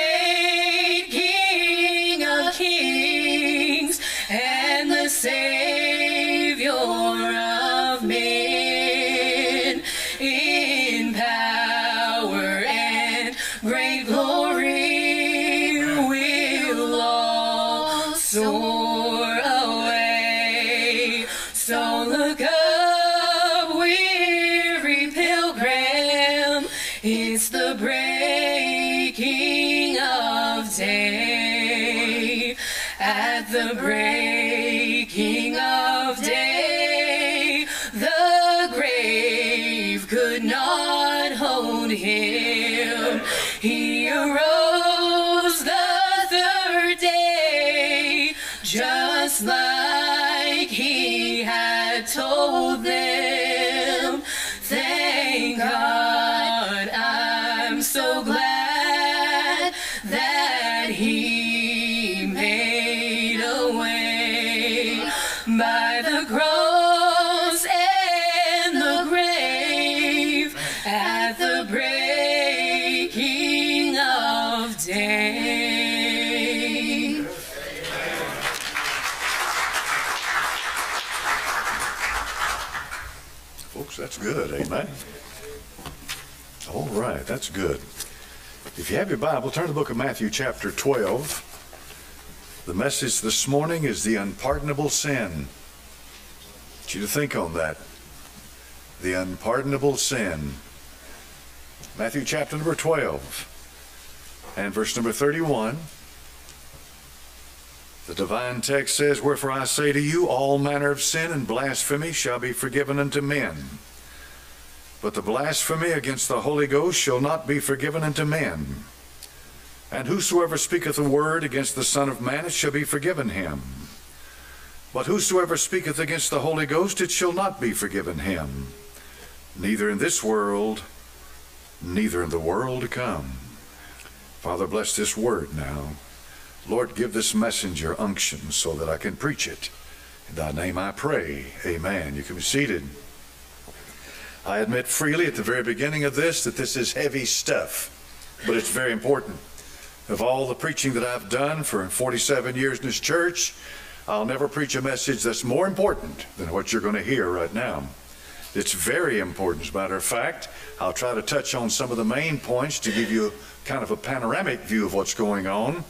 If you have your Bible, turn to the book of Matthew, chapter 12. The message this morning is the unpardonable sin. I want you to think on that. The unpardonable sin. Matthew chapter number 12 and verse number 31. The divine text says, Wherefore I say to you, all manner of sin and blasphemy shall be forgiven unto men. But the blasphemy against the Holy Ghost shall not be forgiven unto men. And whosoever speaketh a word against the Son of Man, it shall be forgiven him. But whosoever speaketh against the Holy Ghost, it shall not be forgiven him. Neither in this world, neither in the world to come. Father, bless this word now. Lord, give this messenger unction so that I can preach it. In thy name I pray. Amen. You can be seated. I admit freely at the very beginning of this that this is heavy stuff, but it's very important. Of all the preaching that I've done for 47 years in this church, I'll never preach a message that's more important than what you're going to hear right now. It's very important. As a matter of fact, I'll try to touch on some of the main points to give you kind of a panoramic view of what's going on.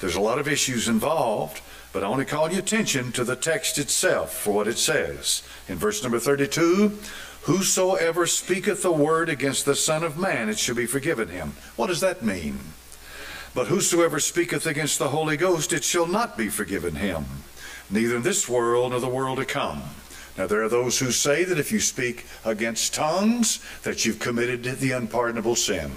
There's a lot of issues involved, but I only call your attention to the text itself for what it says. In verse number 32, Whosoever speaketh a word against the Son of Man, it shall be forgiven him. What does that mean? But whosoever speaketh against the Holy Ghost, it shall not be forgiven him, neither in this world nor the world to come. Now there are those who say that if you speak against tongues, that you've committed the unpardonable sin.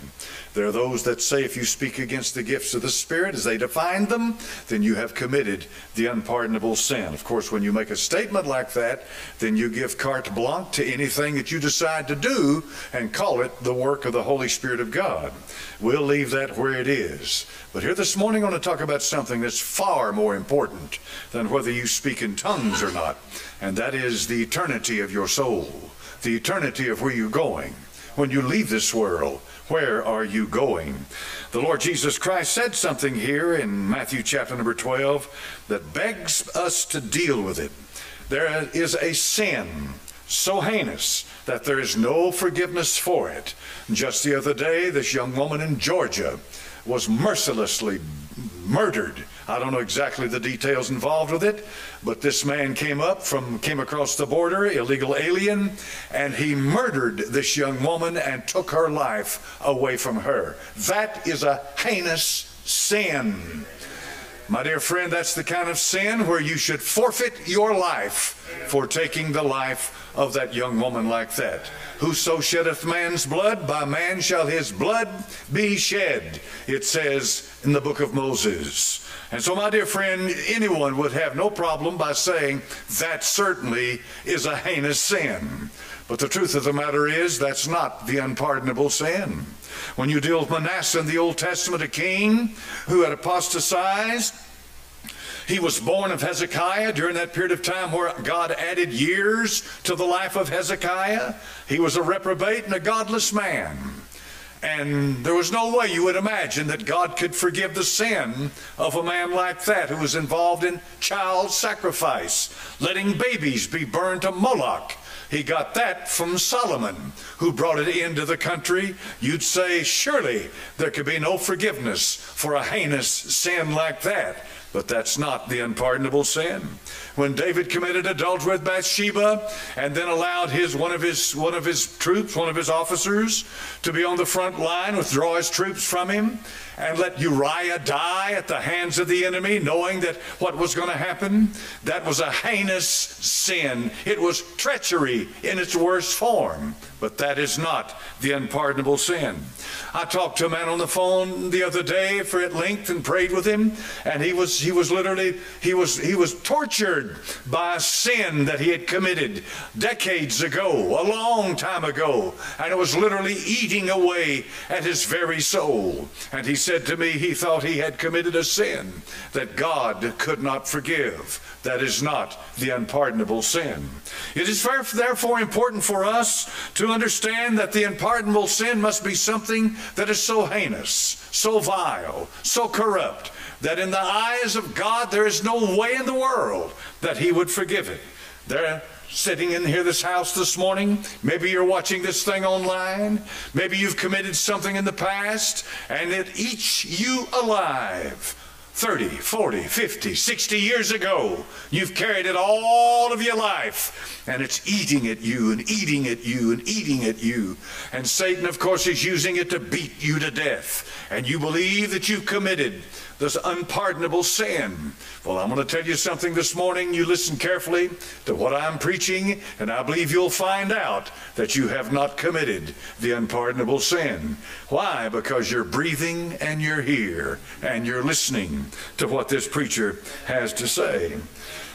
There are those that say if you speak against the gifts of the Spirit as they define them, then you have committed the unpardonable sin. Of course, when you make a statement like that, then you give carte blanche to anything that you decide to do and call it the work of the Holy Spirit of God. We'll leave that where it is. But here this morning, I want to talk about something that's far more important than whether you speak in tongues or not, and that is the eternity of your soul, the eternity of where you're going. When you leave this world, where are you going? The Lord Jesus Christ said something here in Matthew chapter number 12 that begs us to deal with it. There is a sin so heinous that there is no forgiveness for it. Just the other day, this young woman in Georgia was mercilessly murdered. I don't know exactly the details involved with it, but this man came up from, came across the border, illegal alien, and he murdered this young woman and took her life away from her. That is a heinous sin. My dear friend, that's the kind of sin where you should forfeit your life for taking the life of that young woman like that. Whoso sheddeth man's blood, by man shall his blood be shed, it says in the book of Moses. And so, my dear friend, anyone would have no problem by saying that certainly is a heinous sin. But the truth of the matter is, that's not the unpardonable sin. When you deal with Manasseh in the Old Testament, a king who had apostatized, he was born of Hezekiah during that period of time where God added years to the life of Hezekiah. He was a reprobate and a godless man. And there was no way you would imagine that God could forgive the sin of a man like that who was involved in child sacrifice, letting babies be burned to Moloch. He got that from Solomon, who brought it into the country. You'd say, surely there could be no forgiveness for a heinous sin like that. But that's not the unpardonable sin. When David committed adultery with Bathsheba and then allowed his one of his one of his troops, one of his officers, to be on the front line, withdraw his troops from him, and let Uriah die at the hands of the enemy, knowing that what was going to happen, that was a heinous sin. It was treachery in its worst form. But that is not the unpardonable sin. I talked to a man on the phone the other day for at length and prayed with him, and he was he was literally he was he was tortured by a sin that he had committed decades ago, a long time ago, and it was literally eating away at his very soul. And he said to me he thought he had committed a sin that God could not forgive. That is not the unpardonable sin. It is therefore important for us to understand that the unpardonable sin must be something that is so heinous, so vile, so corrupt, that in the eyes of God there is no way in the world that He would forgive it. There, sitting in here this house this morning maybe you're watching this thing online maybe you've committed something in the past and it eats you alive 30, 40, 50, 60 years ago. You've carried it all of your life, and it's eating at you and eating at you and eating at you. And Satan, of course, is using it to beat you to death. And you believe that you've committed this unpardonable sin. Well, I'm going to tell you something this morning. You listen carefully to what I'm preaching, and I believe you'll find out that you have not committed the unpardonable sin. Why? Because you're breathing and you're here and you're listening to what this preacher has to say.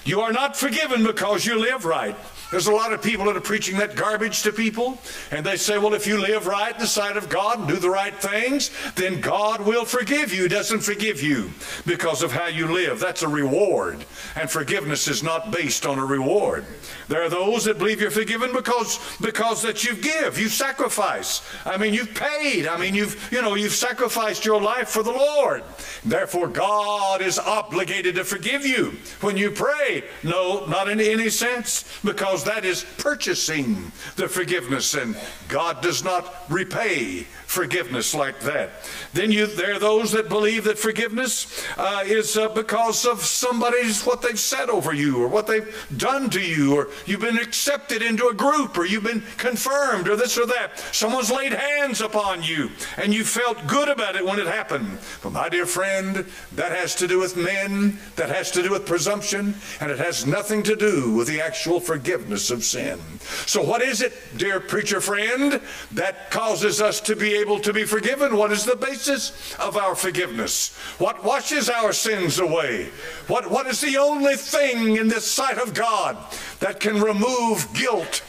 You are not forgiven because you live right. There's a lot of people that are preaching that garbage to people, and they say, well, if you live right in the sight of God and do the right things, then God will forgive you. He doesn't forgive you because of how you live. That's a reward, and forgiveness is not based on a reward. There are those that believe you're forgiven because because that you give, you sacrifice. I mean, you've paid. I mean, you've you know you've sacrificed your life for the Lord. Therefore, God is obligated to forgive you when you pray. No, not in any sense, because that is purchasing the forgiveness, and God does not repay forgiveness like that. Then you, there are those that believe that forgiveness uh, is uh, because of somebody's what they've said over you, or what they've done to you, or you've been accepted into a group, or you've been confirmed, or this or that. Someone's laid hands upon you, and you felt good about it when it happened. But my dear friend, that has to do with men, that has to do with presumption, and it has nothing to do with the actual forgiveness of sin. So, what is it, dear preacher friend, that causes us to be able to be forgiven? What is the basis of our forgiveness? What washes our sins away? What, what is the only thing in this sight of God that can remove guilt,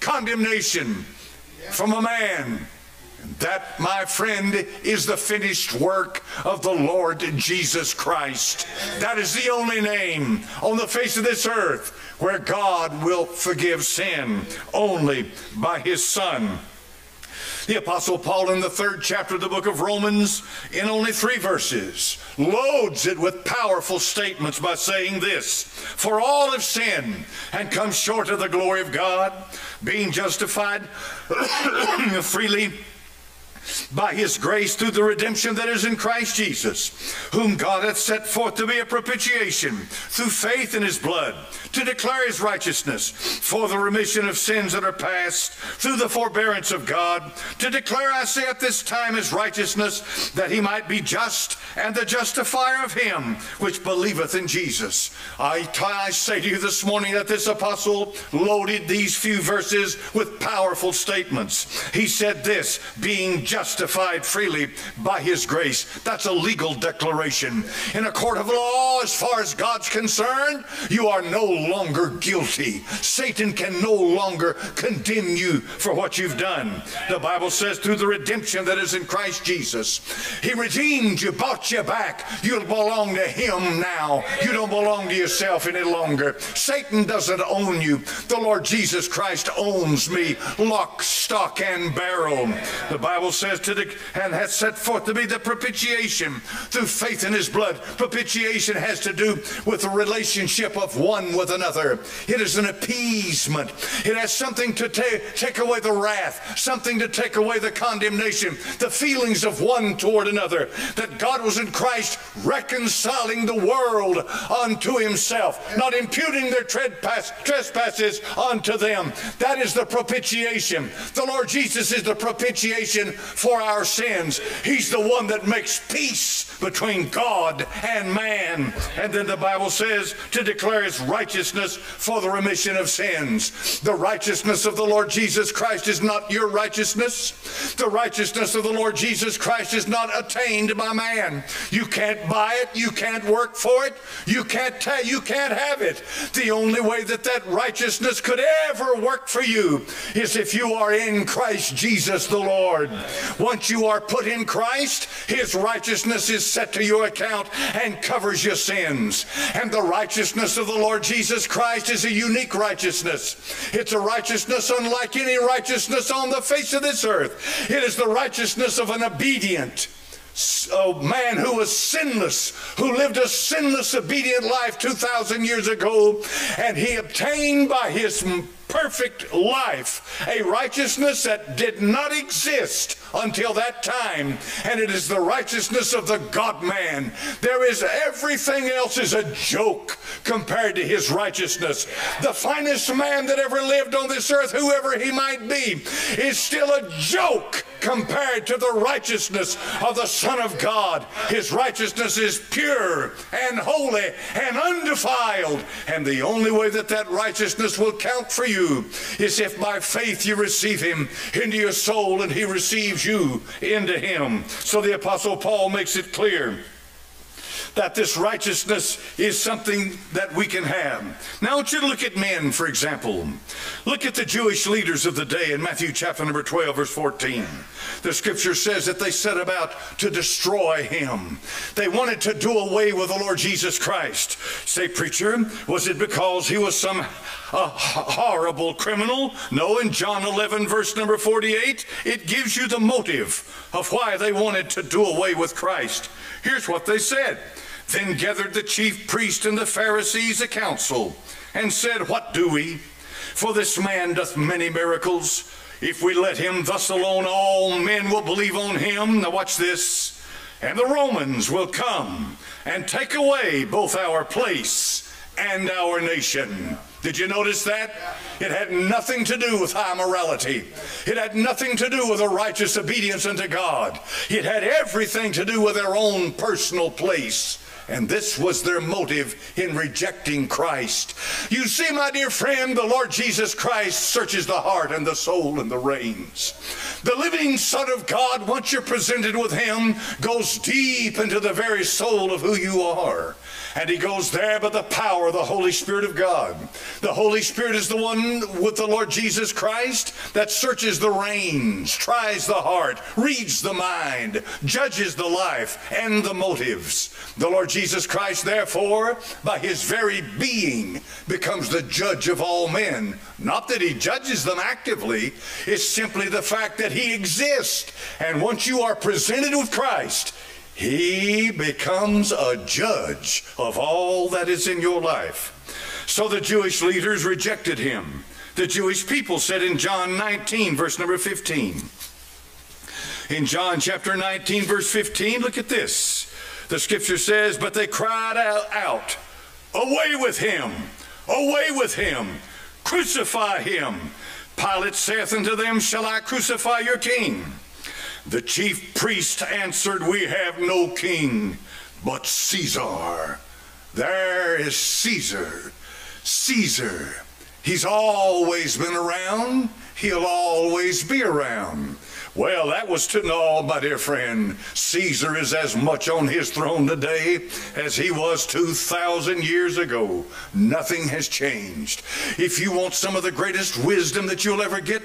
condemnation from a man? That, my friend, is the finished work of the Lord Jesus Christ. That is the only name on the face of this earth where God will forgive sin only by his Son. The Apostle Paul, in the third chapter of the book of Romans, in only three verses, loads it with powerful statements by saying this For all have sinned and come short of the glory of God, being justified freely by his grace through the redemption that is in Christ Jesus, whom God hath set forth to be a propitiation through faith in his blood, to declare his righteousness for the remission of sins that are past through the forbearance of God, to declare, I say, at this time his righteousness, that he might be just and the justifier of him which believeth in Jesus. I, I say to you this morning that this apostle loaded these few verses with powerful statements. He said this, being justified freely by his grace. That's a legal declaration. In a court of law, as far as God's concerned, you are no longer guilty. Satan can no longer condemn you for what you've done. The Bible says through the redemption that is in Christ Jesus, he redeemed you, bought you back. You belong to him now. You don't belong to yourself any longer. Satan doesn't own you. The Lord Jesus Christ owns me, lock, stock, and barrel. The Bible says to the and hath set forth to be the propitiation through faith in his blood. Propitiation has to do with the relationship of one with another. It is an appeasement. It has something to ta- take away the wrath, something to take away the condemnation, the feelings of one toward another. That God was in Christ reconciling the world unto himself, not imputing their trespass- trespasses unto them. That is the propitiation. The Lord Jesus is the propitiation for our sins. He's the one that makes peace between God and man. And then the Bible says to declare his righteousness for the remission of sins. The righteousness of the Lord Jesus Christ is not your righteousness. The righteousness of the Lord Jesus Christ is not attained by man. You can't buy it. You can't work for it. You can't ta- you can't have it. The only way that that righteousness could ever work for you is if you are in Christ Jesus the Lord. Once you are put in Christ, his righteousness is set to your account and covers your sins. And the righteousness of the Lord Jesus Christ is a unique righteousness. It's a righteousness unlike any righteousness on the face of this earth. It is the righteousness of an obedient a man who was sinless, who lived a sinless, obedient life 2,000 years ago, and he obtained by his perfect life a righteousness that did not exist until that time, and it is the righteousness of the God man. There is everything else is a joke compared to his righteousness. The finest man that ever lived on this earth, whoever he might be, is still a joke compared to the righteousness of the Son of God. His righteousness is pure and holy and undefiled. And the only way that that righteousness will count for you is if by faith you receive him into your soul and he receives you into him. So the Apostle Paul makes it clear that this righteousness is something that we can have. Now, I want you to look at men, for example. Look at the Jewish leaders of the day in Matthew chapter number 12, verse 14. The scripture says that they set about to destroy him. They wanted to do away with the Lord Jesus Christ. Say, preacher, was it because he was some a horrible criminal? No, in John 11, verse number 48, it gives you the motive of why they wanted to do away with Christ. Here's what they said. Then gathered the chief priest and the Pharisees a council, and said, What do we? For this man doth many miracles. If we let him thus alone, all men will believe on him. Now watch this. And the Romans will come and take away both our place and our nation. Did you notice that? It had nothing to do with high morality. It had nothing to do with a righteous obedience unto God. It had everything to do with their own personal place. And this was their motive in rejecting Christ. You see, my dear friend, the Lord Jesus Christ searches the heart and the soul and the reins. The living Son of God, once you're presented with Him, goes deep into the very soul of who you are. And he goes there by the power of the Holy Spirit of God. The Holy Spirit is the one with the Lord Jesus Christ that searches the reins, tries the heart, reads the mind, judges the life and the motives. The Lord Jesus Christ, therefore, by his very being, becomes the judge of all men. Not that he judges them actively, it's simply the fact that he exists. And once you are presented with Christ, he becomes a judge of all that is in your life. So the Jewish leaders rejected him. The Jewish people said in John 19, verse number 15, In John chapter 19, verse 15, look at this. The scripture says, But they cried out, Away with him! Away with him! Crucify him! Pilate saith unto them, Shall I crucify your king? The chief priest answered, We have no king but Caesar. There is Caesar. Caesar. He's always been around. He'll always be around. Well, that was to know, my dear friend. Caesar is as much on his throne today as he was 2,000 years ago. Nothing has changed. If you want some of the greatest wisdom that you'll ever get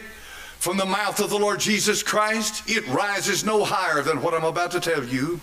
from the mouth of the Lord Jesus Christ, it rises no higher than what I'm about to tell you.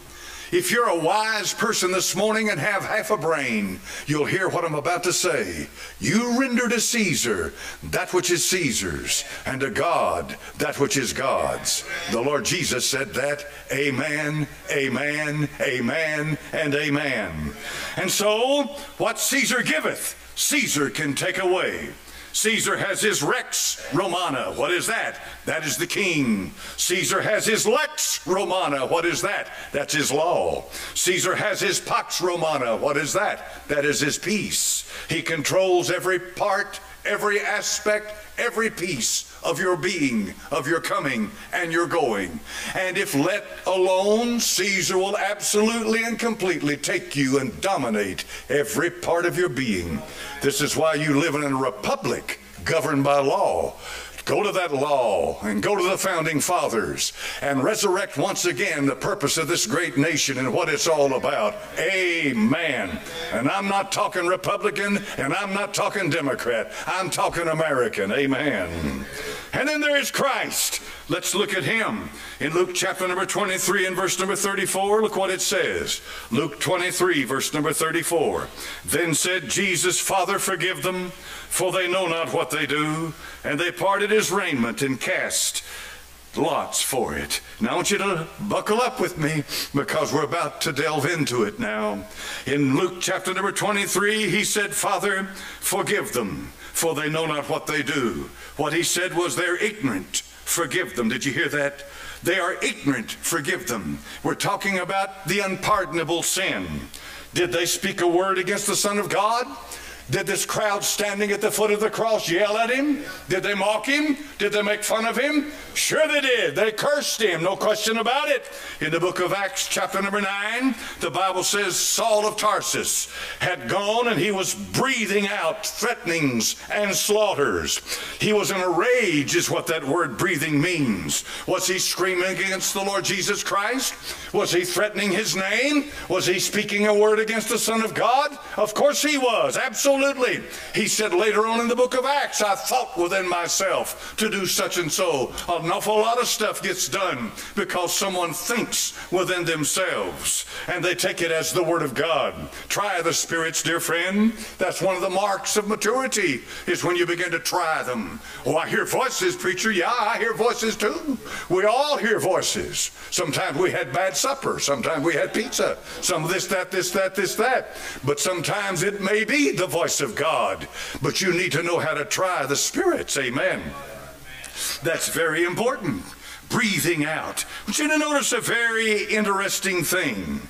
If you're a wise person this morning and have half a brain, you'll hear what I'm about to say. You render to Caesar that which is Caesar's, and to God that which is God's. The Lord Jesus said that. Amen, amen, amen, and amen. And so, what Caesar giveth, Caesar can take away. Caesar has his Rex Romana. What is that? That is the king. Caesar has his Lex Romana. What is that? That's his law. Caesar has his Pax Romana. What is that? That is his peace. He controls every part, every aspect, every piece of your being, of your coming and your going. And if let alone, Caesar will absolutely and completely take you and dominate every part of your being. This is why you live in a republic governed by law. Go to that law and go to the founding fathers and resurrect once again the purpose of this great nation and what it's all about. Amen. And I'm not talking Republican and I'm not talking Democrat. I'm talking American. Amen. And then there is Christ. Let's look at him. In Luke chapter number 23 and verse number 34, look what it says. Luke 23, verse number 34. Then said Jesus, Father, forgive them, for they know not what they do. And they parted his raiment and cast lots for it. Now I want you to buckle up with me because we're about to delve into it now. In Luke chapter number 23, he said, Father, forgive them, for they know not what they do. What he said was, they're ignorant. Forgive them. Did you hear that? They are ignorant. Forgive them. We're talking about the unpardonable sin. Did they speak a word against the Son of God? Did this crowd standing at the foot of the cross yell at him? Did they mock him? Did they make fun of him? Sure they did. They cursed him, no question about it. In the book of Acts, chapter number 9, the Bible says Saul of Tarsus had gone and he was breathing out threatenings and slaughters. He was in a rage, is what that word breathing means. Was he screaming against the Lord Jesus Christ? Was he threatening his name? Was he speaking a word against the Son of God? Of course he was. Absolutely. He said later on in the book of Acts, I thought within myself to do such and so. An awful lot of stuff gets done because someone thinks within themselves and they take it as the word of God. Try the spirits, dear friend. That's one of the marks of maturity is when you begin to try them. Oh, I hear voices, preacher. Yeah, I hear voices too. We all hear voices. Sometimes we had bad supper. Sometimes we had pizza. Some this, that, this, that, this, that. But sometimes it may be the voice of God. But you need to know how to try the spirits. Amen. That's very important. Breathing out. Want you to notice a very interesting thing.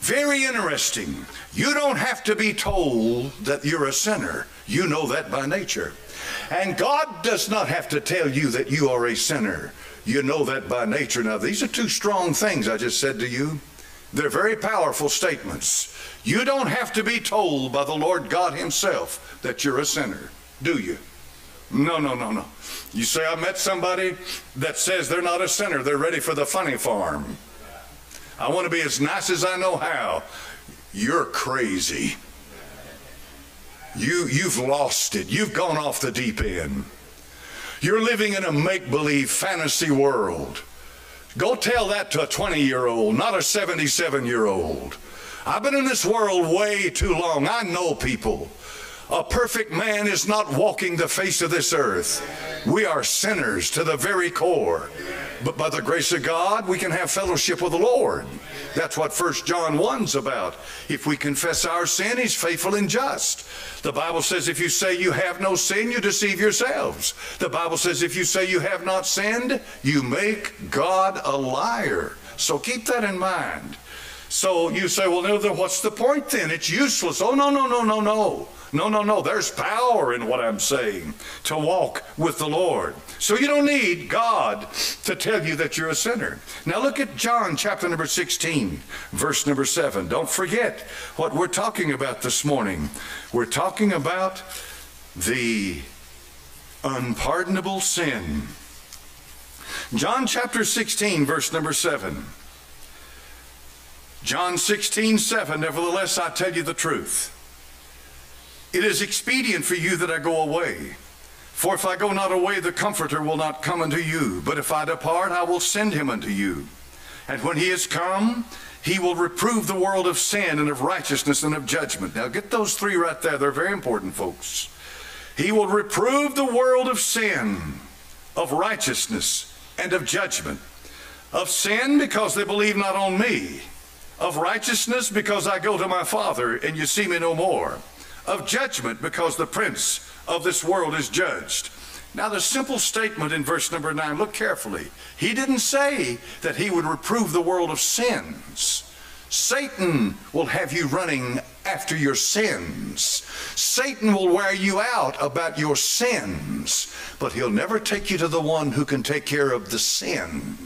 Very interesting. You don't have to be told that you're a sinner. You know that by nature. And God does not have to tell you that you are a sinner. You know that by nature. Now, these are two strong things I just said to you. They're very powerful statements. You don't have to be told by the Lord God Himself that you're a sinner, do you? No, no, no, no. You say, I met somebody that says they're not a sinner, they're ready for the funny farm. I want to be as nice as I know how. You're crazy. You, you've lost it. You've gone off the deep end. You're living in a make believe fantasy world. Go tell that to a 20 year old, not a 77 year old. I've been in this world way too long. I know people. A perfect man is not walking the face of this earth. We are sinners to the very core. But by the grace of God, we can have fellowship with the Lord. That's what 1 John 1's about. If we confess our sin, he's faithful and just. The Bible says if you say you have no sin, you deceive yourselves. The Bible says if you say you have not sinned, you make God a liar. So keep that in mind. So you say, well, no, then what's the point then? It's useless. Oh, no, no, no, no, no. No, no, no. There's power in what I'm saying to walk with the Lord. So you don't need God to tell you that you're a sinner. Now look at John chapter number 16, verse number 7. Don't forget what we're talking about this morning. We're talking about the unpardonable sin. John chapter 16, verse number 7. John 16, 7. Nevertheless, I tell you the truth. It is expedient for you that I go away. For if I go not away, the Comforter will not come unto you. But if I depart, I will send him unto you. And when he is come, he will reprove the world of sin and of righteousness and of judgment. Now get those three right there. They're very important, folks. He will reprove the world of sin, of righteousness, and of judgment. Of sin, because they believe not on me. Of righteousness, because I go to my Father, and you see me no more. Of judgment, because the prince of this world is judged. Now, the simple statement in verse number nine, look carefully. He didn't say that he would reprove the world of sins. Satan will have you running after your sins. Satan will wear you out about your sins, but he'll never take you to the one who can take care of the sin.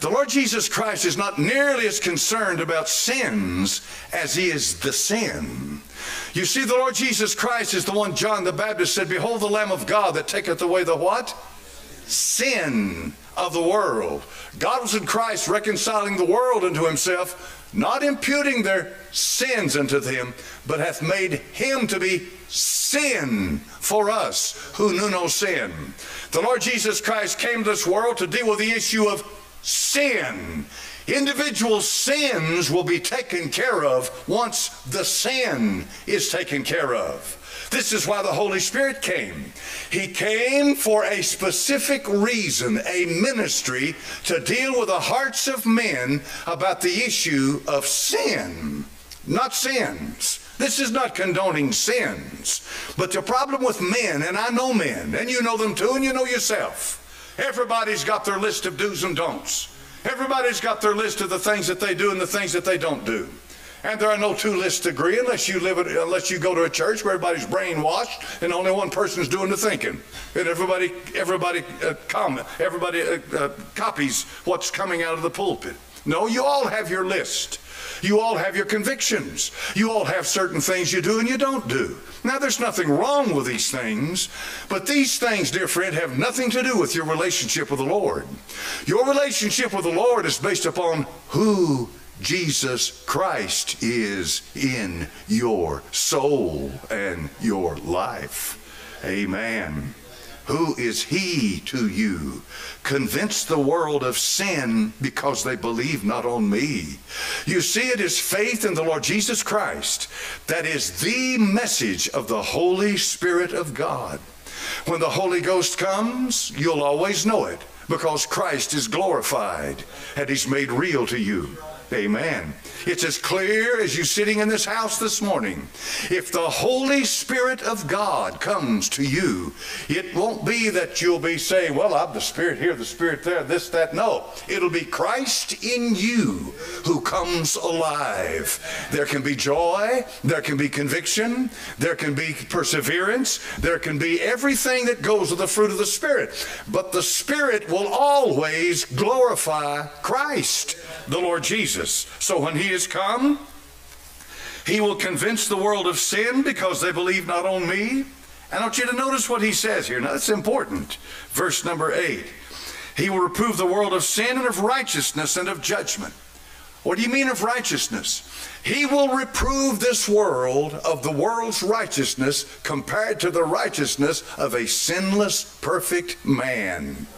The Lord Jesus Christ is not nearly as concerned about sins as he is the sin. You see, the Lord Jesus Christ is the one John the Baptist said, Behold the Lamb of God that taketh away the what? Sin of the world. God was in Christ reconciling the world unto himself, not imputing their sins unto them, but hath made him to be sin for us who knew no sin. The Lord Jesus Christ came to this world to deal with the issue of sin. Individual sins will be taken care of once the sin is taken care of. This is why the Holy Spirit came. He came for a specific reason, a ministry to deal with the hearts of men about the issue of sin, not sins. This is not condoning sins. But the problem with men, and I know men, and you know them too, and you know yourself. Everybody's got their list of do's and don'ts. Everybody's got their list of the things that they do and the things that they don't do. And there are no two lists to agree unless you live it, unless you go to a church where everybody's brainwashed and only one person's doing the thinking, and everybody everybody uh, everybody uh, uh, copies what's coming out of the pulpit. No, you all have your list. You all have your convictions. You all have certain things you do and you don't do. Now, there's nothing wrong with these things, but these things, dear friend, have nothing to do with your relationship with the Lord. Your relationship with the Lord is based upon who Jesus Christ is in your soul and your life. Amen. Who is he to you? Convince the world of sin because they believe not on me. You see, it is faith in the Lord Jesus Christ that is the message of the Holy Spirit of God. When the Holy Ghost comes, you'll always know it because Christ is glorified and he's made real to you. Amen. It's as clear as you sitting in this house this morning. If the Holy Spirit of God comes to you, it won't be that you'll be saying, Well, I've the Spirit here, the Spirit there, this, that. No. It'll be Christ in you who comes alive. There can be joy, there can be conviction, there can be perseverance, there can be everything that goes with the fruit of the Spirit. But the Spirit will always glorify Christ, the Lord Jesus. So when he is come, he will convince the world of sin because they believe not on me. And I want you to notice what he says here. Now, that's important. Verse number eight. He will reprove the world of sin and of righteousness and of judgment. What do you mean of righteousness? He will reprove this world of the world's righteousness compared to the righteousness of a sinless, perfect man.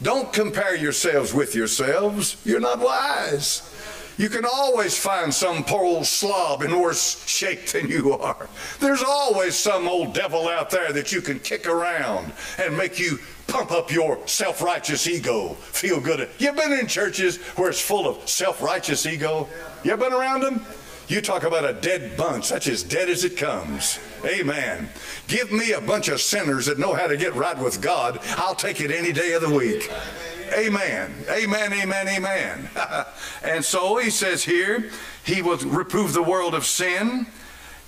Don't compare yourselves with yourselves. You're not wise. You can always find some poor old slob in worse shape than you are. There's always some old devil out there that you can kick around and make you pump up your self righteous ego, feel good. You've been in churches where it's full of self righteous ego? You ever been around them? You talk about a dead bunch. That's as dead as it comes. Amen. Give me a bunch of sinners that know how to get right with God. I'll take it any day of the week. Amen. Amen, amen, amen. and so he says here, he will reprove the world of sin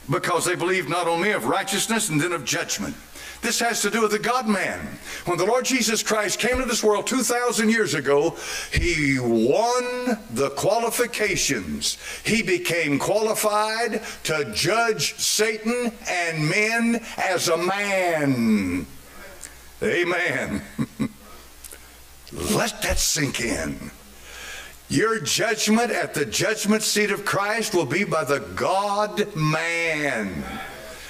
because they believe not only of righteousness and then of judgment. This has to do with the God man. When the Lord Jesus Christ came to this world 2,000 years ago, he won the qualifications. He became qualified to judge Satan and men as a man. Amen. Let that sink in. Your judgment at the judgment seat of Christ will be by the God man.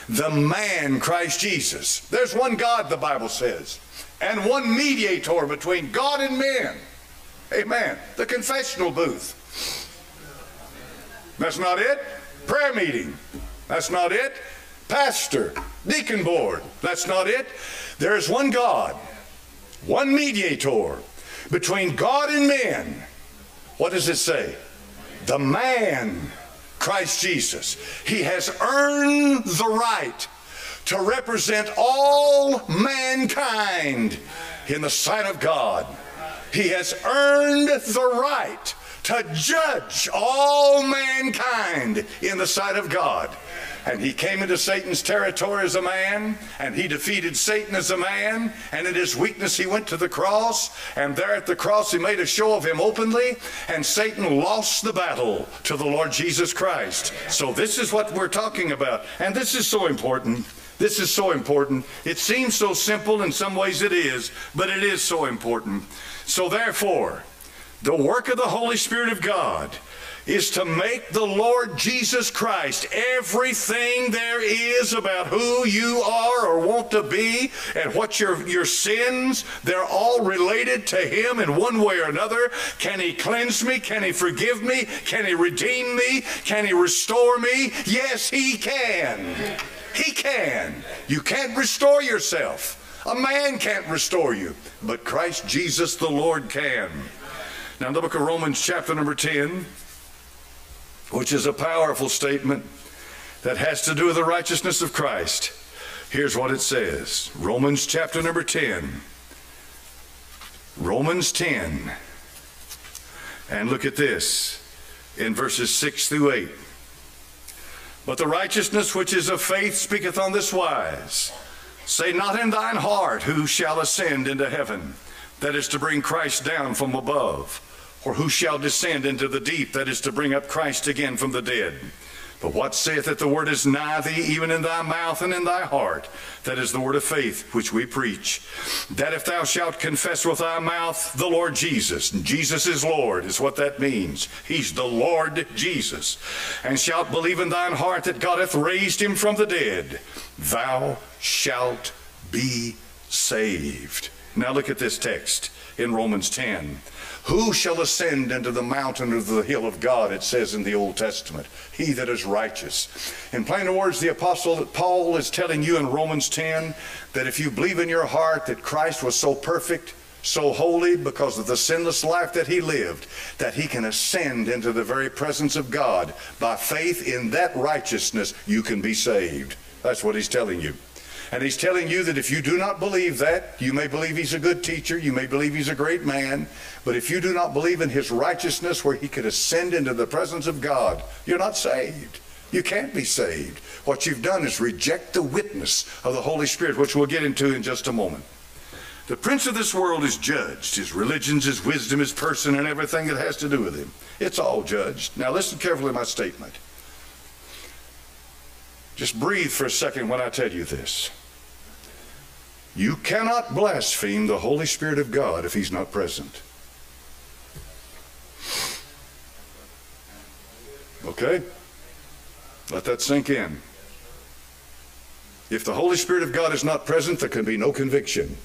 The man, Christ Jesus. There's one God, the Bible says, and one mediator between God and men. Amen. The confessional booth. That's not it. Prayer meeting. That's not it. Pastor. Deacon board. That's not it. There is one God, one mediator between God and men. What does it say? The man, Christ Jesus. He has earned the right to represent all mankind in the sight of God. He has earned the right to judge all mankind in the sight of God. And he came into Satan's territory as a man, and he defeated Satan as a man, and in his weakness he went to the cross, and there at the cross he made a show of him openly, and Satan lost the battle to the Lord Jesus Christ. So this is what we're talking about, and this is so important. This is so important. It seems so simple, in some ways it is, but it is so important. So therefore, the work of the Holy Spirit of God is to make the Lord Jesus Christ everything there is about who you are or want to be and what your, your sins, they're all related to Him in one way or another. Can He cleanse me? Can He forgive me? Can He redeem me? Can He restore me? Yes, He can. He can. You can't restore yourself. A man can't restore you, but Christ Jesus the Lord can. Now, in the book of Romans, chapter number 10, which is a powerful statement that has to do with the righteousness of Christ. Here's what it says Romans chapter number 10. Romans 10. And look at this in verses 6 through 8. But the righteousness which is of faith speaketh on this wise Say not in thine heart, Who shall ascend into heaven? That is to bring Christ down from above. Or who shall descend into the deep? That is to bring up Christ again from the dead. But what saith that the word is nigh thee, even in thy mouth and in thy heart? That is the word of faith which we preach. That if thou shalt confess with thy mouth the Lord Jesus, and Jesus is Lord, is what that means. He's the Lord Jesus. And shalt believe in thine heart that God hath raised him from the dead, thou shalt be saved. Now look at this text in Romans 10. Who shall ascend into the mountain of the hill of God? It says in the Old Testament. He that is righteous. In plain words, the apostle Paul is telling you in Romans 10 that if you believe in your heart that Christ was so perfect, so holy because of the sinless life that he lived, that he can ascend into the very presence of God. By faith in that righteousness, you can be saved. That's what he's telling you. And he's telling you that if you do not believe that, you may believe he's a good teacher, you may believe he's a great man, but if you do not believe in his righteousness where he could ascend into the presence of God, you're not saved. You can't be saved. What you've done is reject the witness of the Holy Spirit, which we'll get into in just a moment. The prince of this world is judged. His religions, his wisdom, his person, and everything that has to do with him. It's all judged. Now listen carefully to my statement. Just breathe for a second when I tell you this. You cannot blaspheme the Holy Spirit of God if He's not present. Okay? Let that sink in. If the Holy Spirit of God is not present, there can be no conviction.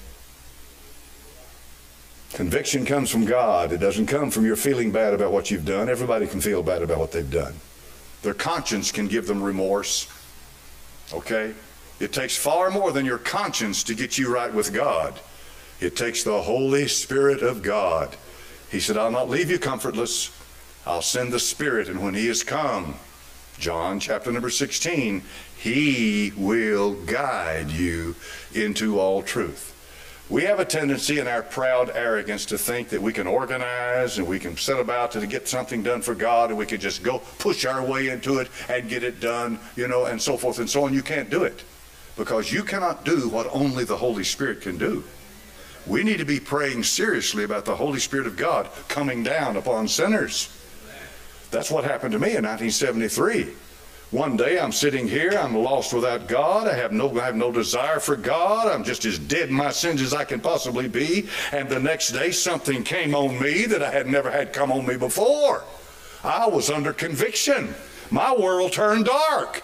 Conviction comes from God. It doesn't come from your feeling bad about what you've done. Everybody can feel bad about what they've done. Their conscience can give them remorse. Okay? It takes far more than your conscience to get you right with God. It takes the Holy Spirit of God. He said, I'll not leave you comfortless. I'll send the Spirit, and when He is come, John chapter number 16, He will guide you into all truth. We have a tendency in our proud arrogance to think that we can organize and we can set about to get something done for God and we can just go push our way into it and get it done, you know, and so forth and so on. You can't do it because you cannot do what only the Holy Spirit can do. We need to be praying seriously about the Holy Spirit of God coming down upon sinners. That's what happened to me in 1973. One day I'm sitting here, I'm lost without God, I have no I have no desire for God, I'm just as dead in my sins as I can possibly be, and the next day something came on me that I had never had come on me before. I was under conviction. My world turned dark.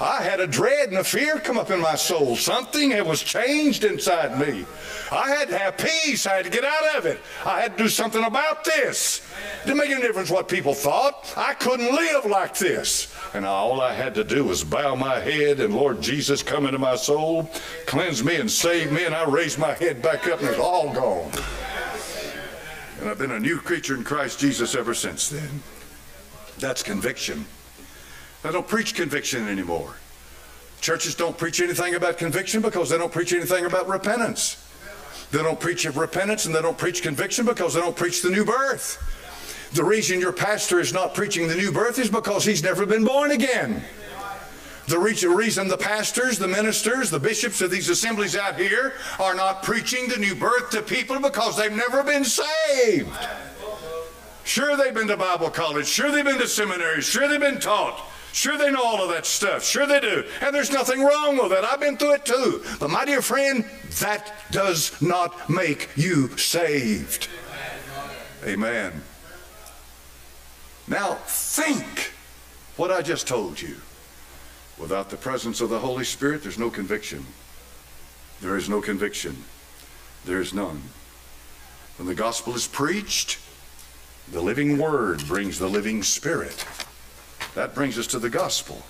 I had a dread and a fear come up in my soul. Something that was changed inside me. I had to have peace. I had to get out of it. I had to do something about this. It didn't make any difference what people thought. I couldn't live like this. And all I had to do was bow my head and Lord Jesus come into my soul, cleanse me and save me, and I raised my head back up and it's all gone. And I've been a new creature in Christ Jesus ever since then. That's conviction. I don't preach conviction anymore. Churches don't preach anything about conviction because they don't preach anything about repentance. They don't preach of repentance and they don't preach conviction because they don't preach the new birth. The reason your pastor is not preaching the new birth is because he's never been born again. The reason the pastors, the ministers, the bishops of these assemblies out here are not preaching the new birth to people because they've never been saved. Sure, they've been to Bible college. Sure, they've been to seminary. Sure, they've been taught. Sure, they know all of that stuff. Sure, they do. And there's nothing wrong with it. I've been through it too. But my dear friend, that does not make you saved. Amen. Now, think what I just told you. Without the presence of the Holy Spirit, there's no conviction. There is no conviction. There is none. When the gospel is preached, the living word brings the living spirit. That brings us to the gospel.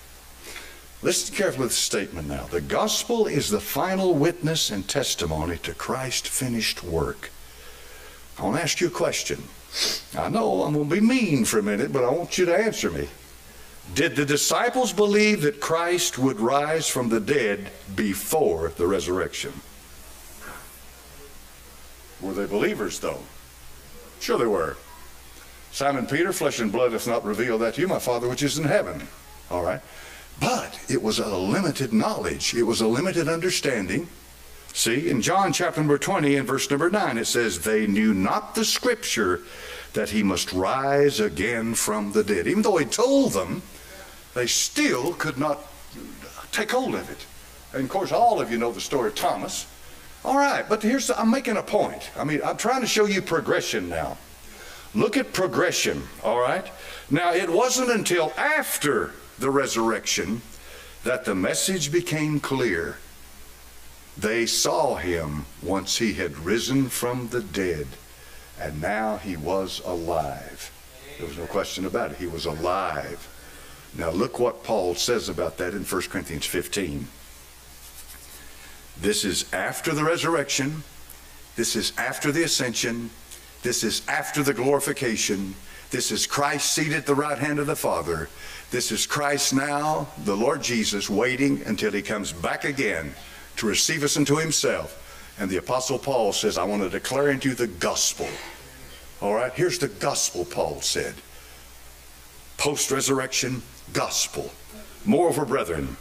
Listen carefully to this statement now. The gospel is the final witness and testimony to Christ's finished work. I want to ask you a question. I know I'm going to be mean for a minute, but I want you to answer me. Did the disciples believe that Christ would rise from the dead before the resurrection? Were they believers, though? Sure they were. Simon Peter, flesh and blood hath not revealed that to you, my Father which is in heaven. All right. But it was a limited knowledge. It was a limited understanding. See, in John chapter number 20 and verse number 9, it says, They knew not the scripture that he must rise again from the dead. Even though he told them, they still could not take hold of it. And of course, all of you know the story of Thomas. All right, but here's, the, I'm making a point. I mean, I'm trying to show you progression now. Look at progression, all right? Now, it wasn't until after the resurrection that the message became clear. They saw him once he had risen from the dead, and now he was alive. There was no question about it. He was alive. Now, look what Paul says about that in 1 Corinthians 15. This is after the resurrection. This is after the ascension. This is after the glorification. This is Christ seated at the right hand of the Father. This is Christ now, the Lord Jesus, waiting until he comes back again to receive us into himself. And the Apostle Paul says, I want to declare unto you the gospel. All right, here's the gospel, Paul said. Post resurrection gospel. Moreover, brethren,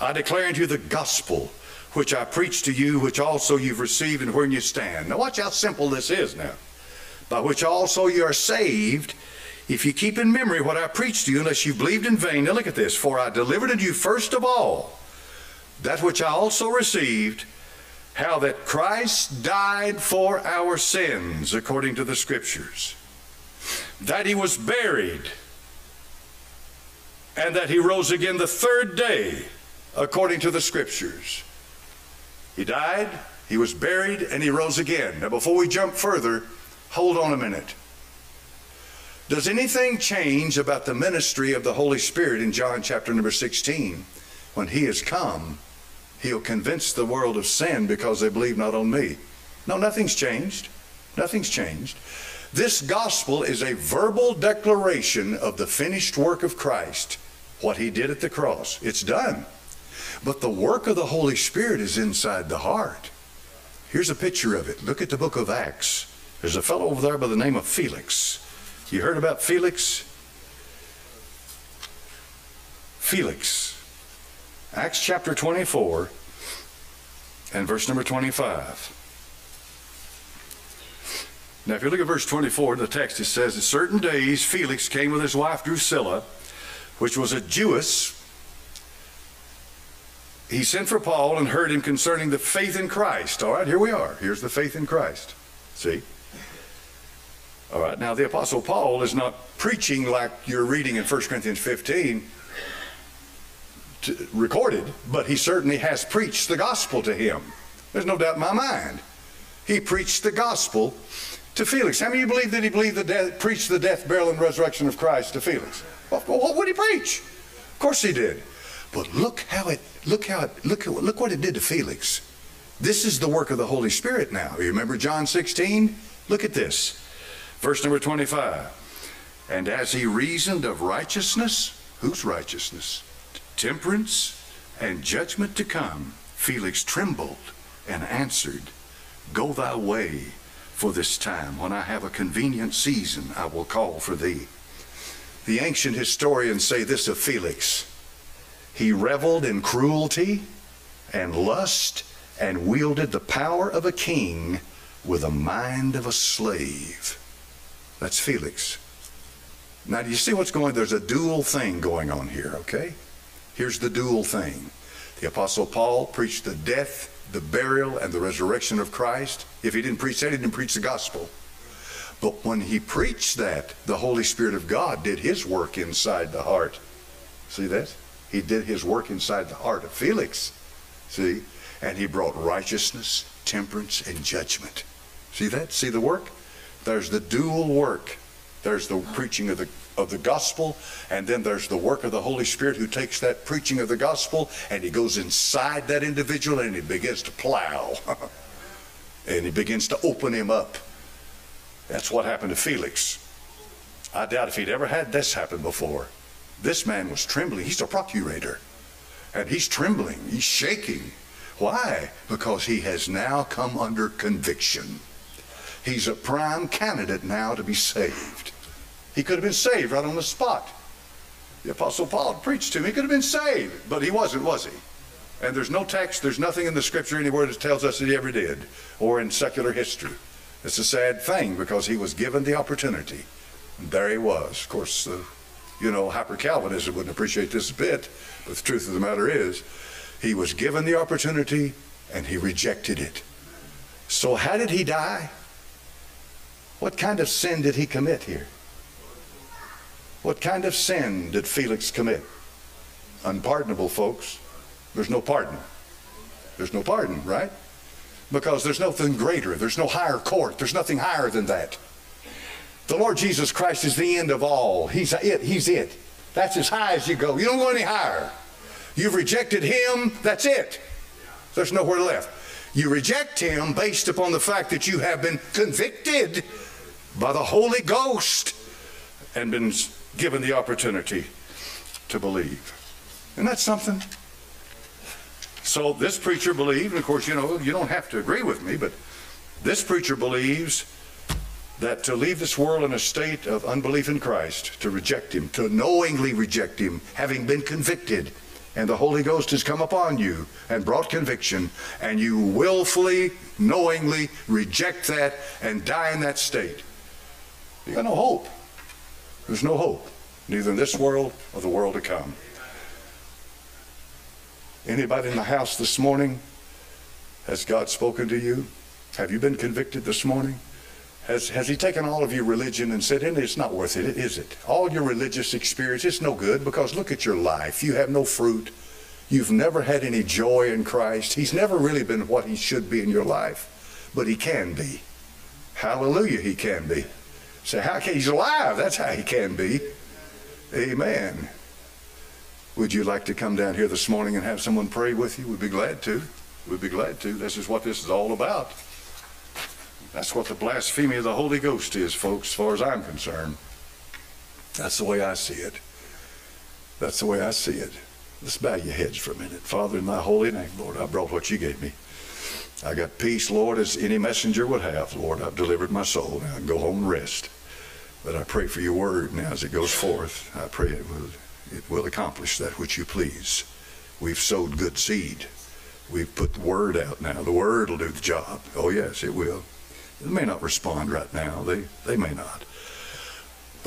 I declare unto you the gospel which I preach to you, which also you've received and wherein you stand. Now, watch how simple this is now. By which also you are saved, if you keep in memory what I preached to you, unless you've believed in vain. Now, look at this. For I delivered unto you first of all that which I also received, how that Christ died for our sins, according to the Scriptures, that he was buried, and that he rose again the third day, according to the Scriptures. He died, he was buried, and he rose again. Now, before we jump further, Hold on a minute. Does anything change about the ministry of the Holy Spirit in John chapter number 16? When he has come, he'll convince the world of sin because they believe not on me. No, nothing's changed. Nothing's changed. This gospel is a verbal declaration of the finished work of Christ, what he did at the cross. It's done. But the work of the Holy Spirit is inside the heart. Here's a picture of it. Look at the book of Acts. There's a fellow over there by the name of Felix. You heard about Felix? Felix. Acts chapter 24 and verse number 25. Now, if you look at verse 24 in the text, it says, In certain days Felix came with his wife Drusilla, which was a Jewess. He sent for Paul and heard him concerning the faith in Christ. All right, here we are. Here's the faith in Christ. See? All right, now the Apostle Paul is not preaching like you're reading in 1 Corinthians 15 to, recorded, but he certainly has preached the gospel to him. There's no doubt in my mind. He preached the gospel to Felix. How many of you believe that he believed the death, preached the death, burial, and resurrection of Christ to Felix? Well, what would he preach? Of course he did. But look how it, look how it, look, look what it did to Felix. This is the work of the Holy Spirit now. You remember John 16? Look at this. Verse number 25. And as he reasoned of righteousness, whose righteousness? Temperance and judgment to come, Felix trembled and answered, Go thy way for this time. When I have a convenient season, I will call for thee. The ancient historians say this of Felix He reveled in cruelty and lust and wielded the power of a king with the mind of a slave. That's Felix. Now, do you see what's going? There's a dual thing going on here, okay? Here's the dual thing. The Apostle Paul preached the death, the burial, and the resurrection of Christ. If he didn't preach that, he didn't preach the gospel. But when he preached that, the Holy Spirit of God did his work inside the heart. See that? He did his work inside the heart of Felix. See? And he brought righteousness, temperance, and judgment. See that? See the work? There's the dual work. There's the preaching of the of the gospel, and then there's the work of the Holy Spirit who takes that preaching of the gospel and he goes inside that individual and he begins to plow. and he begins to open him up. That's what happened to Felix. I doubt if he'd ever had this happen before. This man was trembling. He's a procurator. And he's trembling. He's shaking. Why? Because he has now come under conviction. He's a prime candidate now to be saved. He could have been saved right on the spot. The Apostle Paul preached to him. He could have been saved, but he wasn't, was he? And there's no text, there's nothing in the scripture anywhere that tells us that he ever did, or in secular history. It's a sad thing because he was given the opportunity. And there he was. Of course, uh, you know, hyper Calvinism wouldn't appreciate this a bit, but the truth of the matter is, he was given the opportunity and he rejected it. So, how did he die? What kind of sin did he commit here? What kind of sin did Felix commit? Unpardonable, folks. There's no pardon. There's no pardon, right? Because there's nothing greater. There's no higher court. There's nothing higher than that. The Lord Jesus Christ is the end of all. He's it. He's it. That's as high as you go. You don't go any higher. You've rejected him. That's it. There's nowhere left. You reject him based upon the fact that you have been convicted by the Holy Ghost and been given the opportunity to believe. Isn't that something? So this preacher believed, and of course, you know, you don't have to agree with me, but this preacher believes that to leave this world in a state of unbelief in Christ, to reject him, to knowingly reject him, having been convicted, and the Holy Ghost has come upon you and brought conviction, and you willfully, knowingly reject that and die in that state, you got no hope. There's no hope, neither in this world or the world to come. Anybody in the house this morning? Has God spoken to you? Have you been convicted this morning? Has, has he taken all of your religion and said, it's not worth it, is it? All your religious experience, it's no good because look at your life. You have no fruit. You've never had any joy in Christ. He's never really been what he should be in your life, but he can be. Hallelujah, he can be. Say, how can he's alive? That's how he can be. Amen. Would you like to come down here this morning and have someone pray with you? We'd be glad to. We'd be glad to. This is what this is all about. That's what the blasphemy of the Holy Ghost is, folks, as far as I'm concerned. That's the way I see it. That's the way I see it. Let's bow your heads for a minute. Father, in thy holy name, Lord, I brought what you gave me. I got peace, Lord, as any messenger would have. Lord, I've delivered my soul. Now I go home and rest. But I pray for your word now as it goes forth. I pray it will, it will accomplish that which you please. We've sowed good seed. We've put the word out now. The word will do the job. Oh, yes, it will. They may not respond right now. They, they may not.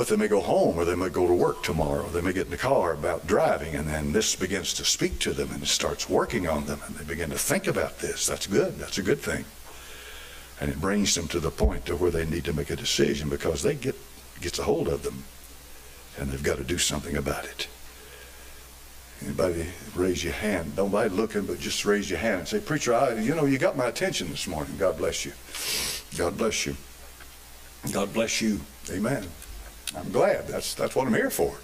But they may go home or they may go to work tomorrow. They may get in the car about driving and then this begins to speak to them and it starts working on them and they begin to think about this. That's good. That's a good thing. And it brings them to the point to where they need to make a decision because they get gets a hold of them and they've got to do something about it. Anybody raise your hand? Don't Nobody looking, but just raise your hand and say, Preacher, I, you know, you got my attention this morning. God bless you. God bless you. God bless you. Amen. I'm glad. That's that's what I'm here for.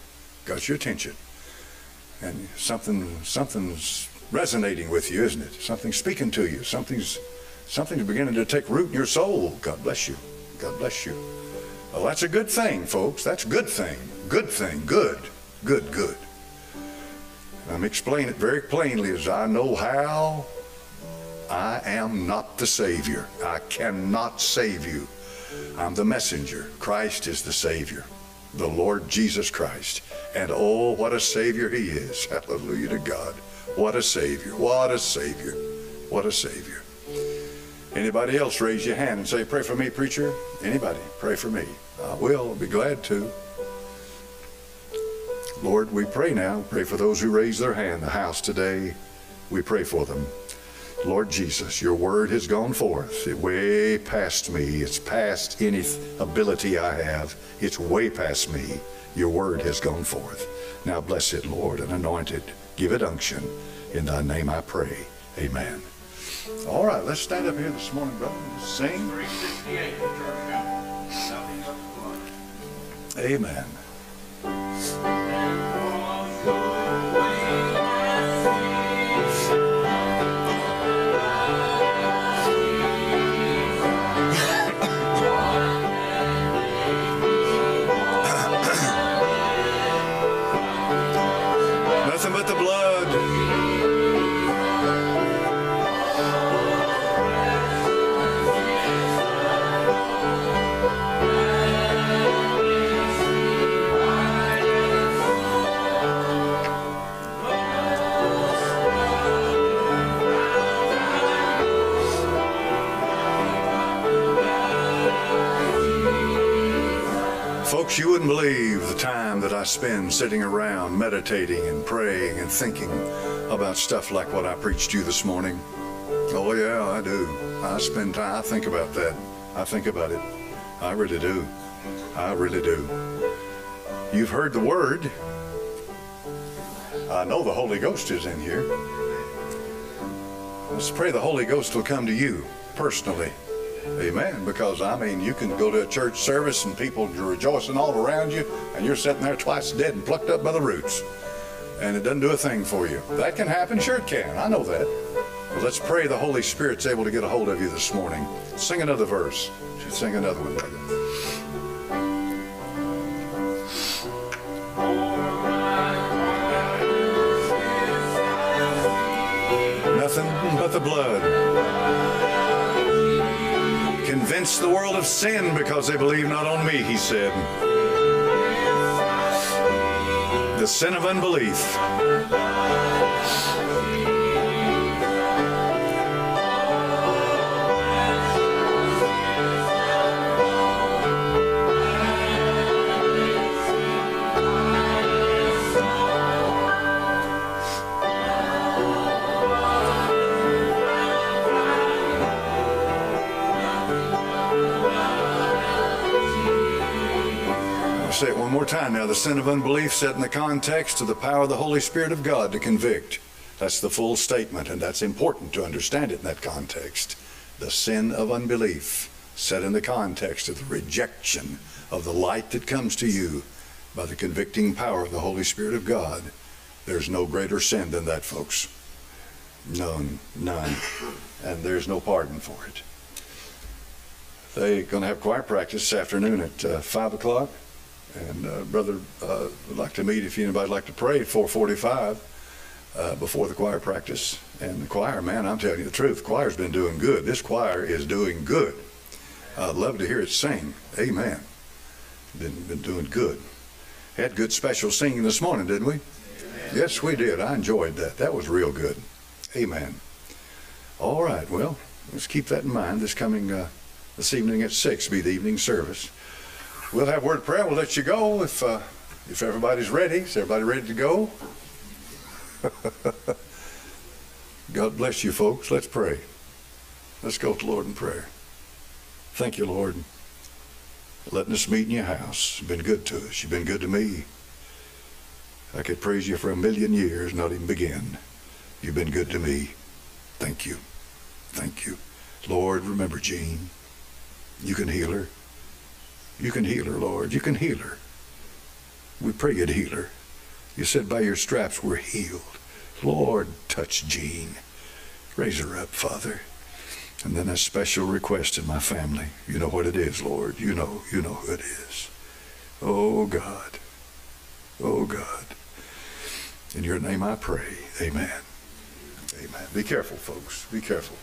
Got your attention. And something something's resonating with you, isn't it? Something's speaking to you. Something's something's beginning to take root in your soul. God bless you. God bless you. Well, that's a good thing, folks. That's a good thing. Good thing. Good. Good, good. I'm explaining it very plainly as I know how. I am not the Savior. I cannot save you. I'm the messenger. Christ is the Savior, the Lord Jesus Christ. And oh, what a Savior He is. Hallelujah to God. What a Savior. What a Savior. What a Savior. Anybody else raise your hand and say, Pray for me, preacher? Anybody? Pray for me. I will. I'll be glad to. Lord, we pray now. Pray for those who raise their hand, the house today. We pray for them. Lord Jesus, your word has gone forth. It way past me. It's past any ability I have. It's way past me. Your word has gone forth. Now bless it, Lord, and anoint it. Give it unction. In thy name I pray. Amen. All right, let's stand up here this morning, brother, and sing. 368, the church house. Nothing but blood. Amen. You wouldn't believe the time that I spend sitting around meditating and praying and thinking about stuff like what I preached to you this morning. Oh, yeah, I do. I spend time, I think about that. I think about it. I really do. I really do. You've heard the word. I know the Holy Ghost is in here. Let's pray the Holy Ghost will come to you personally. Amen. Because I mean, you can go to a church service and people are rejoicing all around you, and you're sitting there twice dead and plucked up by the roots, and it doesn't do a thing for you. That can happen. Sure, it can. I know that. But let's pray the Holy Spirit's able to get a hold of you this morning. Sing another verse. Sing another one, The world of sin because they believe not on me, he said. The sin of unbelief. Time now. The sin of unbelief set in the context of the power of the Holy Spirit of God to convict. That's the full statement, and that's important to understand it in that context. The sin of unbelief. set in the context of the rejection of the light that comes to you by the convicting power of the Holy Spirit of God, there's no greater sin than that, folks. None, none. And there's no pardon for it. They're going to have choir practice this afternoon at uh, 5 o'clock. And uh, brother uh, would like to meet if anybody'd like to pray at 445 uh, before the choir practice. And the choir, man, I'm telling you the truth, the choir's been doing good. This choir is doing good. I'd love to hear it sing. Amen. Been, been doing good. Had good special singing this morning, didn't we? Yes, we did. I enjoyed that. That was real good. Amen. All right. Well, let's keep that in mind. This coming uh, this evening at six be the evening service. We'll have word of prayer. We'll let you go if uh, if everybody's ready. Is everybody ready to go? God bless you, folks. Let's pray. Let's go to the Lord in prayer. Thank you, Lord, letting us meet in your house. You've been good to us. You've been good to me. I could praise you for a million years, not even begin. You've been good to me. Thank you. Thank you. Lord, remember Jean. You can heal her. You can heal her, Lord. You can heal her. We pray you'd heal her. You said by your straps we're healed. Lord, touch Jean. Raise her up, Father. And then a special request in my family. You know what it is, Lord. You know, you know who it is. Oh, God. Oh, God. In your name I pray. Amen. Amen. Be careful, folks. Be careful.